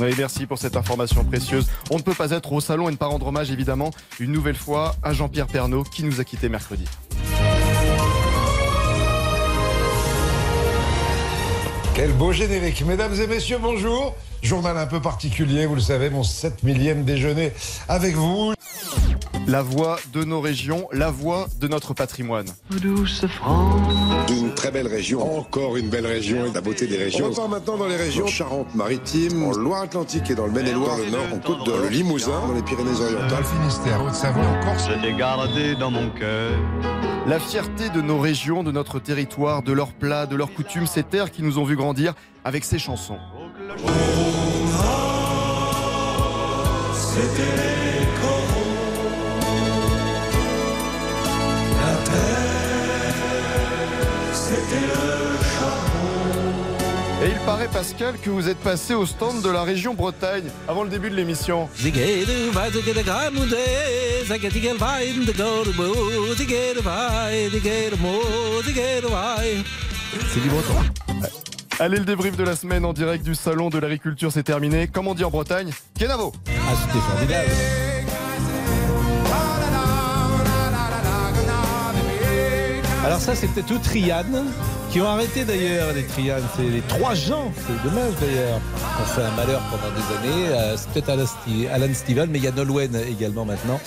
Oui, merci pour cette information précieuse. On ne peut pas être au salon et ne pas rendre hommage, évidemment, une nouvelle fois à Jean-Pierre Pernaud qui nous a quittés mercredi. Quel beau générique. Mesdames et messieurs, bonjour. Journal un peu particulier, vous le savez, mon 7 millième déjeuner avec vous. La voix de nos régions, la voix de notre patrimoine. Une très belle région, encore une belle région et la beauté des régions. On repart maintenant dans les régions Charente-Maritime, en Loire-Atlantique et dans le Maine-et-Loire, dans le Nord, en Côte de Limousin, dans les Pyrénées-Orientales. Finistère, Haute-Savoie, en Corse. Je l'ai gardé dans mon cœur. La fierté de nos régions, de notre territoire, de leurs plats, de leurs coutumes, ces terres qui nous ont vu grandir avec ces chansons. Et il paraît, Pascal, que vous êtes passé au stand de la région Bretagne avant le début de l'émission. C'est du breton. Allez, le débrief de la semaine en direct du salon de l'agriculture, c'est terminé. Comme on dit en Bretagne, Kenavo Ah, c'était formidable. Alors ça, c'était tout Triane, qui ont arrêté d'ailleurs les Trianes. C'est les trois gens, c'est dommage d'ailleurs, fait un malheur pendant des années. Euh, c'est peut-être Alan Steven, mais il y a Nolwenn également maintenant.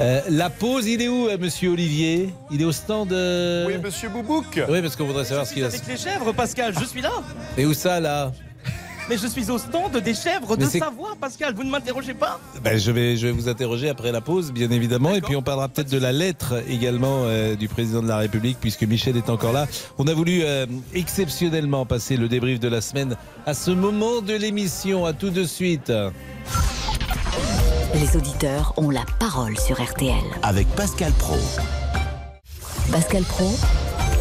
Euh, la pause, il est où, euh, monsieur Olivier? Il est au stand... euh, Oui, monsieur Boubouk Oui, parce qu'on voudrait savoir ce qu'il a... Avec les chèvres, Pascal, je suis là. Et où ça, là? Mais je suis au stand des chèvres de Savoie, Pascal. Vous ne m'interrogez pas Ben, je, vais, je vais vous interroger après la pause, bien évidemment. Et puis on parlera peut-être de la lettre également euh, du président de la République, puisque Michel est encore là. On a voulu euh, exceptionnellement passer le débrief de la semaine à ce moment de l'émission. À tout de suite. Les auditeurs ont la parole sur RTL. Avec Pascal Pro. Pascal Pro,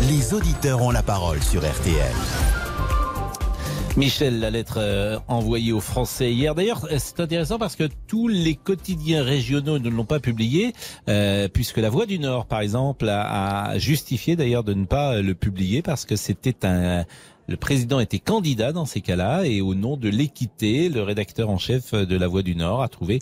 Les auditeurs ont la parole sur RTL. Michel, la lettre euh, envoyée aux Français hier. D'ailleurs, euh, c'est intéressant parce que tous les quotidiens régionaux ne l'ont pas publié, euh, puisque La Voix du Nord, par exemple, a, justifié d'ailleurs de ne pas le publier parce que c'était un le président était candidat dans ces cas-là et au nom de l'équité, le rédacteur en chef de La Voix du Nord a trouvé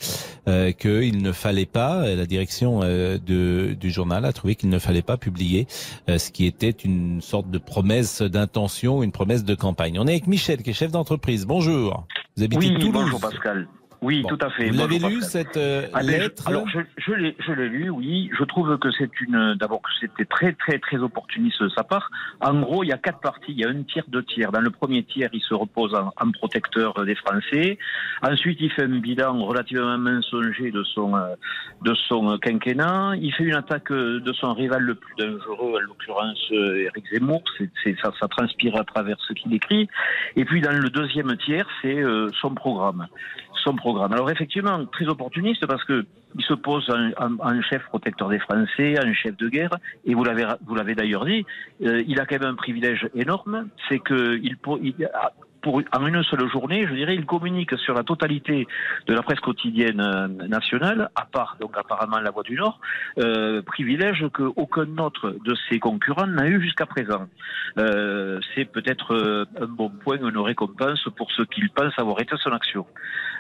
euh, qu'il ne fallait pas, euh, la direction euh, de, du journal a trouvé qu'il ne fallait pas publier euh, ce qui était une sorte de promesse d'intention, une promesse de campagne. On est avec Michel qui est chef d'entreprise. Bonjour. Vous habitez Oui, Toulouse. bonjour Pascal. Oui, Bon. tout à fait. Vous l'avez lu cette euh, Ah ben, lettre Alors, je, je l'ai, je l'ai lu, oui. Je trouve que c'est une, d'abord que c'était très, très, très opportuniste de sa part. En gros, il y a quatre parties. Il y a un tiers, deux tiers. Dans le premier tiers, il se repose en, en protecteur des Français. Ensuite, il fait un bilan relativement mensonger de son, euh, de son quinquennat. Il fait une attaque euh, de son rival le plus dangereux, en l'occurrence euh, Éric Zemmour. C'est, c'est, ça, ça transpire à travers ce qu'il écrit. Et puis, dans le deuxième tiers, c'est euh, son programme son programme. Alors effectivement, très opportuniste parce que il se pose en chef protecteur des Français, en chef de guerre, et vous l'avez vous l'avez d'ailleurs dit, euh, il a quand même un privilège énorme, c'est que il, il- pour en une seule journée, je dirais, il communique sur la totalité de la presse quotidienne euh, nationale, à part donc apparemment la Voix du Nord, euh, privilège que aucun autre de ses concurrents n'a eu jusqu'à présent. Euh, c'est peut-être euh, un bon point, une récompense pour ce qu'il pense avoir été son action.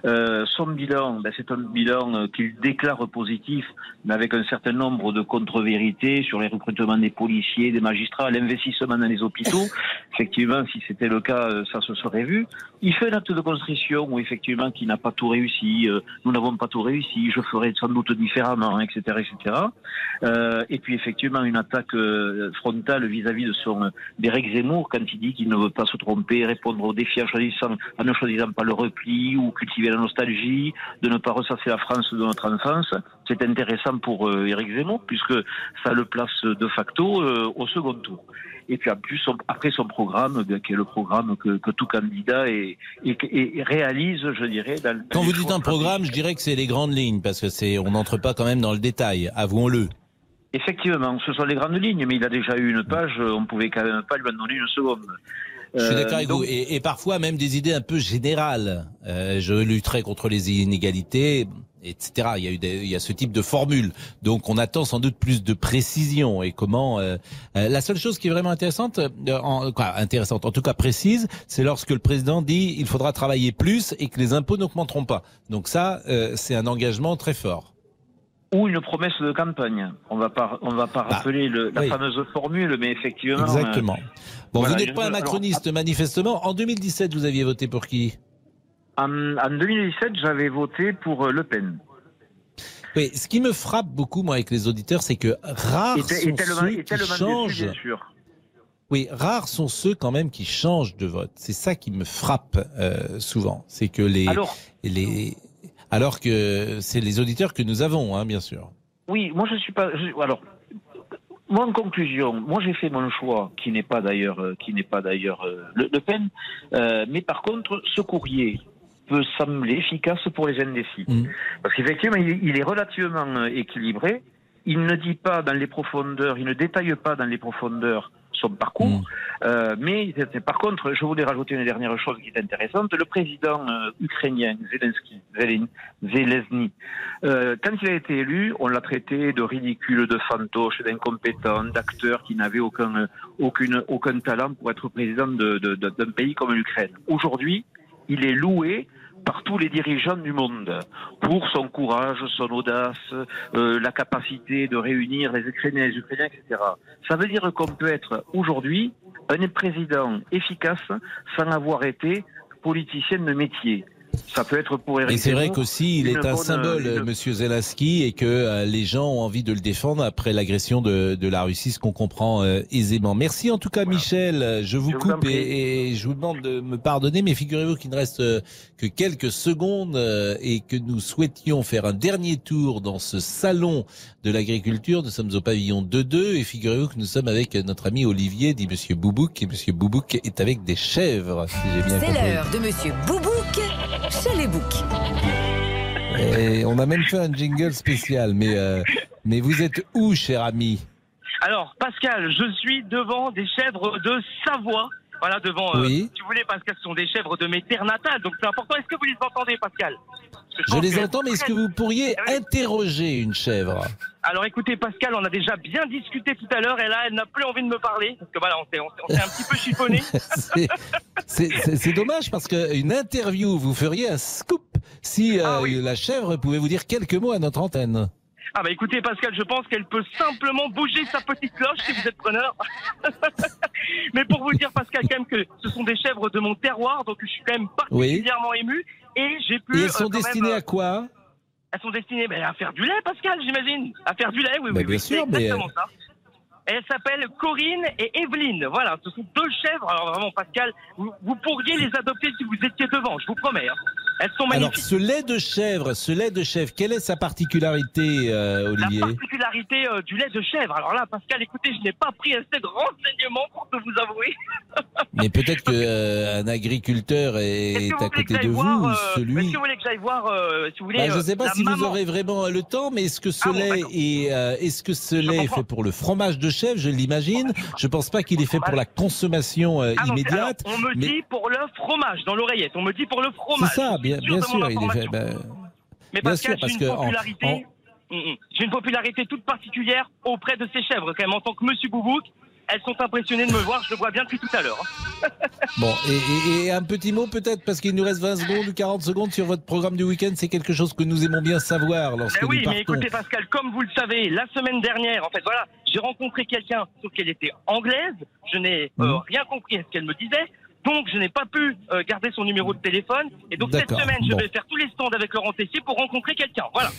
Euh, son bilan, ben, c'est un bilan euh, qu'il déclare positif, mais avec un certain nombre de contre-vérités sur les recrutements des policiers, des magistrats, l'investissement dans les hôpitaux. Effectivement, si c'était le cas, ça se serait Il fait un acte de constriction où effectivement qu'il n'a pas tout réussi, euh, nous n'avons pas tout réussi, je ferai sans doute différemment, etc., etc. Euh, et puis effectivement une attaque euh, frontale vis-à-vis de son d'Éric Zemmour quand il dit qu'il ne veut pas se tromper, répondre aux défis en en ne choisissant pas le repli ou cultiver la nostalgie, de ne pas ressasser la France de notre enfance. C'est intéressant pour Éric Zemmour puisque ça le place de facto au second tour. Et puis en plus, son- après son programme, qui est le programme que, que tout candidat et, et, et réalise, je dirais. Dans, Quand vous dites un programme, je dirais que c'est les grandes lignes, parce que c'est, on n'entre pas quand même dans le détail, avouons-le. Effectivement, ce sont les grandes lignes, mais il a déjà eu une page, euh, on pouvait quand même pas lui en donner une seconde. Je suis Euh, d'accord avec donc- vous. Et, et parfois même des idées un peu générales. Euh, je lutterai contre les inégalités, etc. Il y a eu des- il y a ce type de formule. Donc on attend sans doute plus de précision. Et comment euh, euh, La seule chose qui est vraiment intéressante, euh, en, quoi, intéressante, en tout cas précise, c'est lorsque le président dit il faudra travailler plus et que les impôts n'augmenteront pas. Donc ça, euh, c'est un engagement très fort. Ou une promesse de campagne. On va pas, on va pas rappeler le, la oui. fameuse formule, mais effectivement. Exactement. euh, Bon, voilà, vous n'êtes pas un alors, macroniste manifestement. En 2017, vous aviez voté pour qui? En, en 2017, j'avais voté pour euh, Le Pen. Oui, ce qui me frappe beaucoup, moi, avec les auditeurs, c'est que rares Et, te- et sont ceux et qui changent. bien sûr. Oui, rares sont ceux quand même qui changent de vote. C'est ça qui me frappe euh, souvent. C'est que les, Alors- les, alors que c'est les auditeurs que nous avons, hein, bien sûr. Oui, moi je suis pas. je- alors, moi en conclusion, moi j'ai fait mon choix, qui n'est pas d'ailleurs, euh, qui n'est pas d'ailleurs euh, le, Le Pen, Euh, mais par contre, ce courrier peut sembler efficace pour les indécis, parce qu'effectivement, il, est relativement euh, équilibré. Il ne dit pas dans les profondeurs, il ne détaille pas dans les profondeurs son parcours. Euh, mais par contre, je voulais rajouter une dernière chose qui est intéressante. Le président euh, ukrainien Zelensky, Zelen- Zelensky, euh, quand il a été élu, on l'a traité de ridicule, de fantoche, d'incompétent, d'acteur qui n'avait aucun, aucune, aucun talent pour être président de- de- de- d'un pays comme l'Ukraine. Aujourd'hui, il est loué par tous les dirigeants du monde pour son courage, son audace, euh, la capacité de réunir les Ukrainiens et les Ukrainiens, etc. Ça veut dire qu'on peut être aujourd'hui un président efficace sans avoir été politicien de métier. Ça peut être pour Eric Et c'est vrai qu'aussi, il est un symbole, une- Monsieur Zelensky, et que euh, les gens ont envie de le défendre après l'agression de, de la Russie, ce qu'on comprend euh, aisément. Merci en tout cas, Michel. Euh, Je vous Je coupe et, et je vous demande de me pardonner, mais figurez-vous qu'il ne reste euh, que quelques secondes euh, et que nous souhaitions faire un dernier tour dans ce salon de l'agriculture. Nous sommes au pavillon 2-2 et figurez-vous que nous sommes avec notre ami Olivier, dit Monsieur Boubouk, et Monsieur Boubouk est avec des chèvres, si j'ai bien C'est compris. l'heure de Monsieur Boubouk chez les boucs. Et on a même fait un jingle spécial, mais, euh, mais vous êtes où, cher ami? Alors, Pascal, je suis devant des chèvres de Savoie. Voilà, devant. euh, Oui. si vous voulez, Pascal, ce sont des chèvres de mes terres natales, donc c'est important. Est-ce que vous les entendez, Pascal? Je les entends, mais est-ce que vous pourriez interroger une chèvre? Alors écoutez, Pascal, on a déjà bien discuté tout à l'heure, et là, elle n'a plus envie de me parler, parce que voilà, on s'est, on un petit peu chiffonné. C'est- C'est c'est- c'est dommage parce qu'une interview, vous feriez un scoop si euh, la chèvre pouvait vous dire quelques mots à notre antenne. Ah bah écoutez, Pascal, je pense qu'elle peut simplement bouger sa petite cloche si vous êtes preneur. Mais pour vous dire, Pascal, quand même que ce sont des chèvres de mon terroir, donc je suis quand même particulièrement ému, et j'ai pu. Et euh, elles sont même, destinées euh, à quoi? Elles sont destinées ben, à faire du lait, Pascal, j'imagine. À faire du lait, oui, oui, bien oui. sûr, c'est mais, exactement ça. Elles s'appellent Corinne et Evelyne. Voilà, ce sont deux chèvres. Alors vraiment, Pascal, vous, vous pourriez les adopter si vous étiez devant, je vous promets. hein. Elles sont Alors, ce lait de chèvre, ce lait de chèvre, quelle est sa particularité, euh, Olivier? La particularité euh, du lait de chèvre. Alors là, Pascal, écoutez, je n'ai pas pris assez de renseignements pour te vous avouer. Mais peut-être qu'un agriculteur est, à côté de vous, voir, euh, celui. Que vous voulez que j'aille voir, euh, si vous voulez, Bah, je ne euh, sais pas si vous aurez vraiment le temps, mais est-ce que ce Ah bon, lait est, euh, est-ce que ce lait est fait pour le fromage de chèvre? Je l'imagine. Je pense pas qu'il est fait pour la consommation euh, Ah non, c'est- immédiate. alors, on me mais dit pour le fromage dans l'oreillette. On me dit pour le c'est fromage. ça, bien, bien sûr, il est fait. ben, Mais bien Pascal, sûr, parce j'ai que popularité. en- Mm, mm. J'ai une popularité toute particulière auprès de ces chèvres, quand même, en tant que Monsieur Boubouk. Elles sont impressionnées de me voir, je le vois bien depuis tout à l'heure. Bon, et, et- et un petit mot peut-être, parce qu'il nous reste 20 secondes ou 40 secondes sur votre programme du week-end, c'est quelque chose que nous aimons bien savoir lorsque Ben oui, nous mais partons. écoutez Pascal, comme vous le savez, la semaine dernière, en fait, voilà, j'ai rencontré quelqu'un, sauf qu'elle était anglaise. Je n'ai euh, Mhm. rien compris à ce qu'elle me disait. Donc, je n'ai pas pu euh, garder son numéro de téléphone. Et donc, cette D'accord, semaine, je bon. vais faire tous les stands avec Laurent Tessier pour rencontrer quelqu'un. Voilà.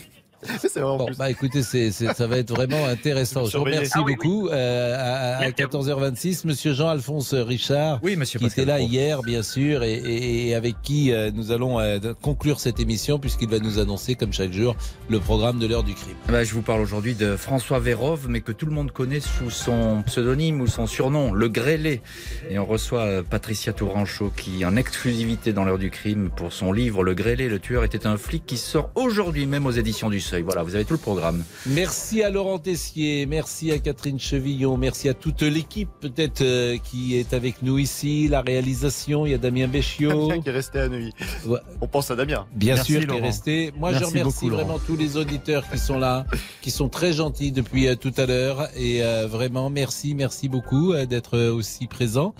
Bon, bah écoutez, c'est, c'est- ça va être vraiment intéressant. Je vous remercie Ah oui, beaucoup. Euh, à, à 14h26, Monsieur Jean-Alphonse Richard, Oui, monsieur qui était là hier, bien sûr, et, et- et avec qui euh, nous allons euh, conclure cette émission, puisqu'il va nous annoncer, comme chaque jour, le programme de l'heure du crime. Ben, je vous parle aujourd'hui de François Vérove, mais que tout le monde connaît sous son pseudonyme ou son surnom, le Grêlé. Et on reçoit Patricia Tourangeau qui, en exclusivité dans l'heure du crime, pour son livre Le Grêlé, le tueur était un flic, qui sort aujourd'hui même aux éditions du Seuil. Voilà, vous avez tout le programme. Merci à Laurent Tessier, merci à Catherine Chevillon, merci à toute l'équipe peut-être euh, qui est avec nous ici, la réalisation, il y a Damien Béchiot. Damien qui est resté à Neuilly. Ouais. On pense à Damien. Bien Merci, sûr, qui est Laurent. resté. Moi, Merci je remercie beaucoup, Laurent. vraiment tous les auditeurs qui sont là, qui sont très gentils depuis euh, tout à l'heure. Et euh, vraiment, merci, merci beaucoup euh, d'être aussi présents.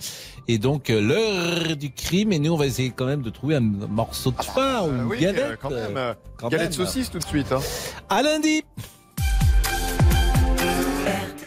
Et donc, euh, l'heure du crime. Et nous, on va essayer quand même de trouver un morceau de pain ou Euh, une oui, galette. euh, quand même. quand galette même. saucisse tout de suite. Hein. À lundi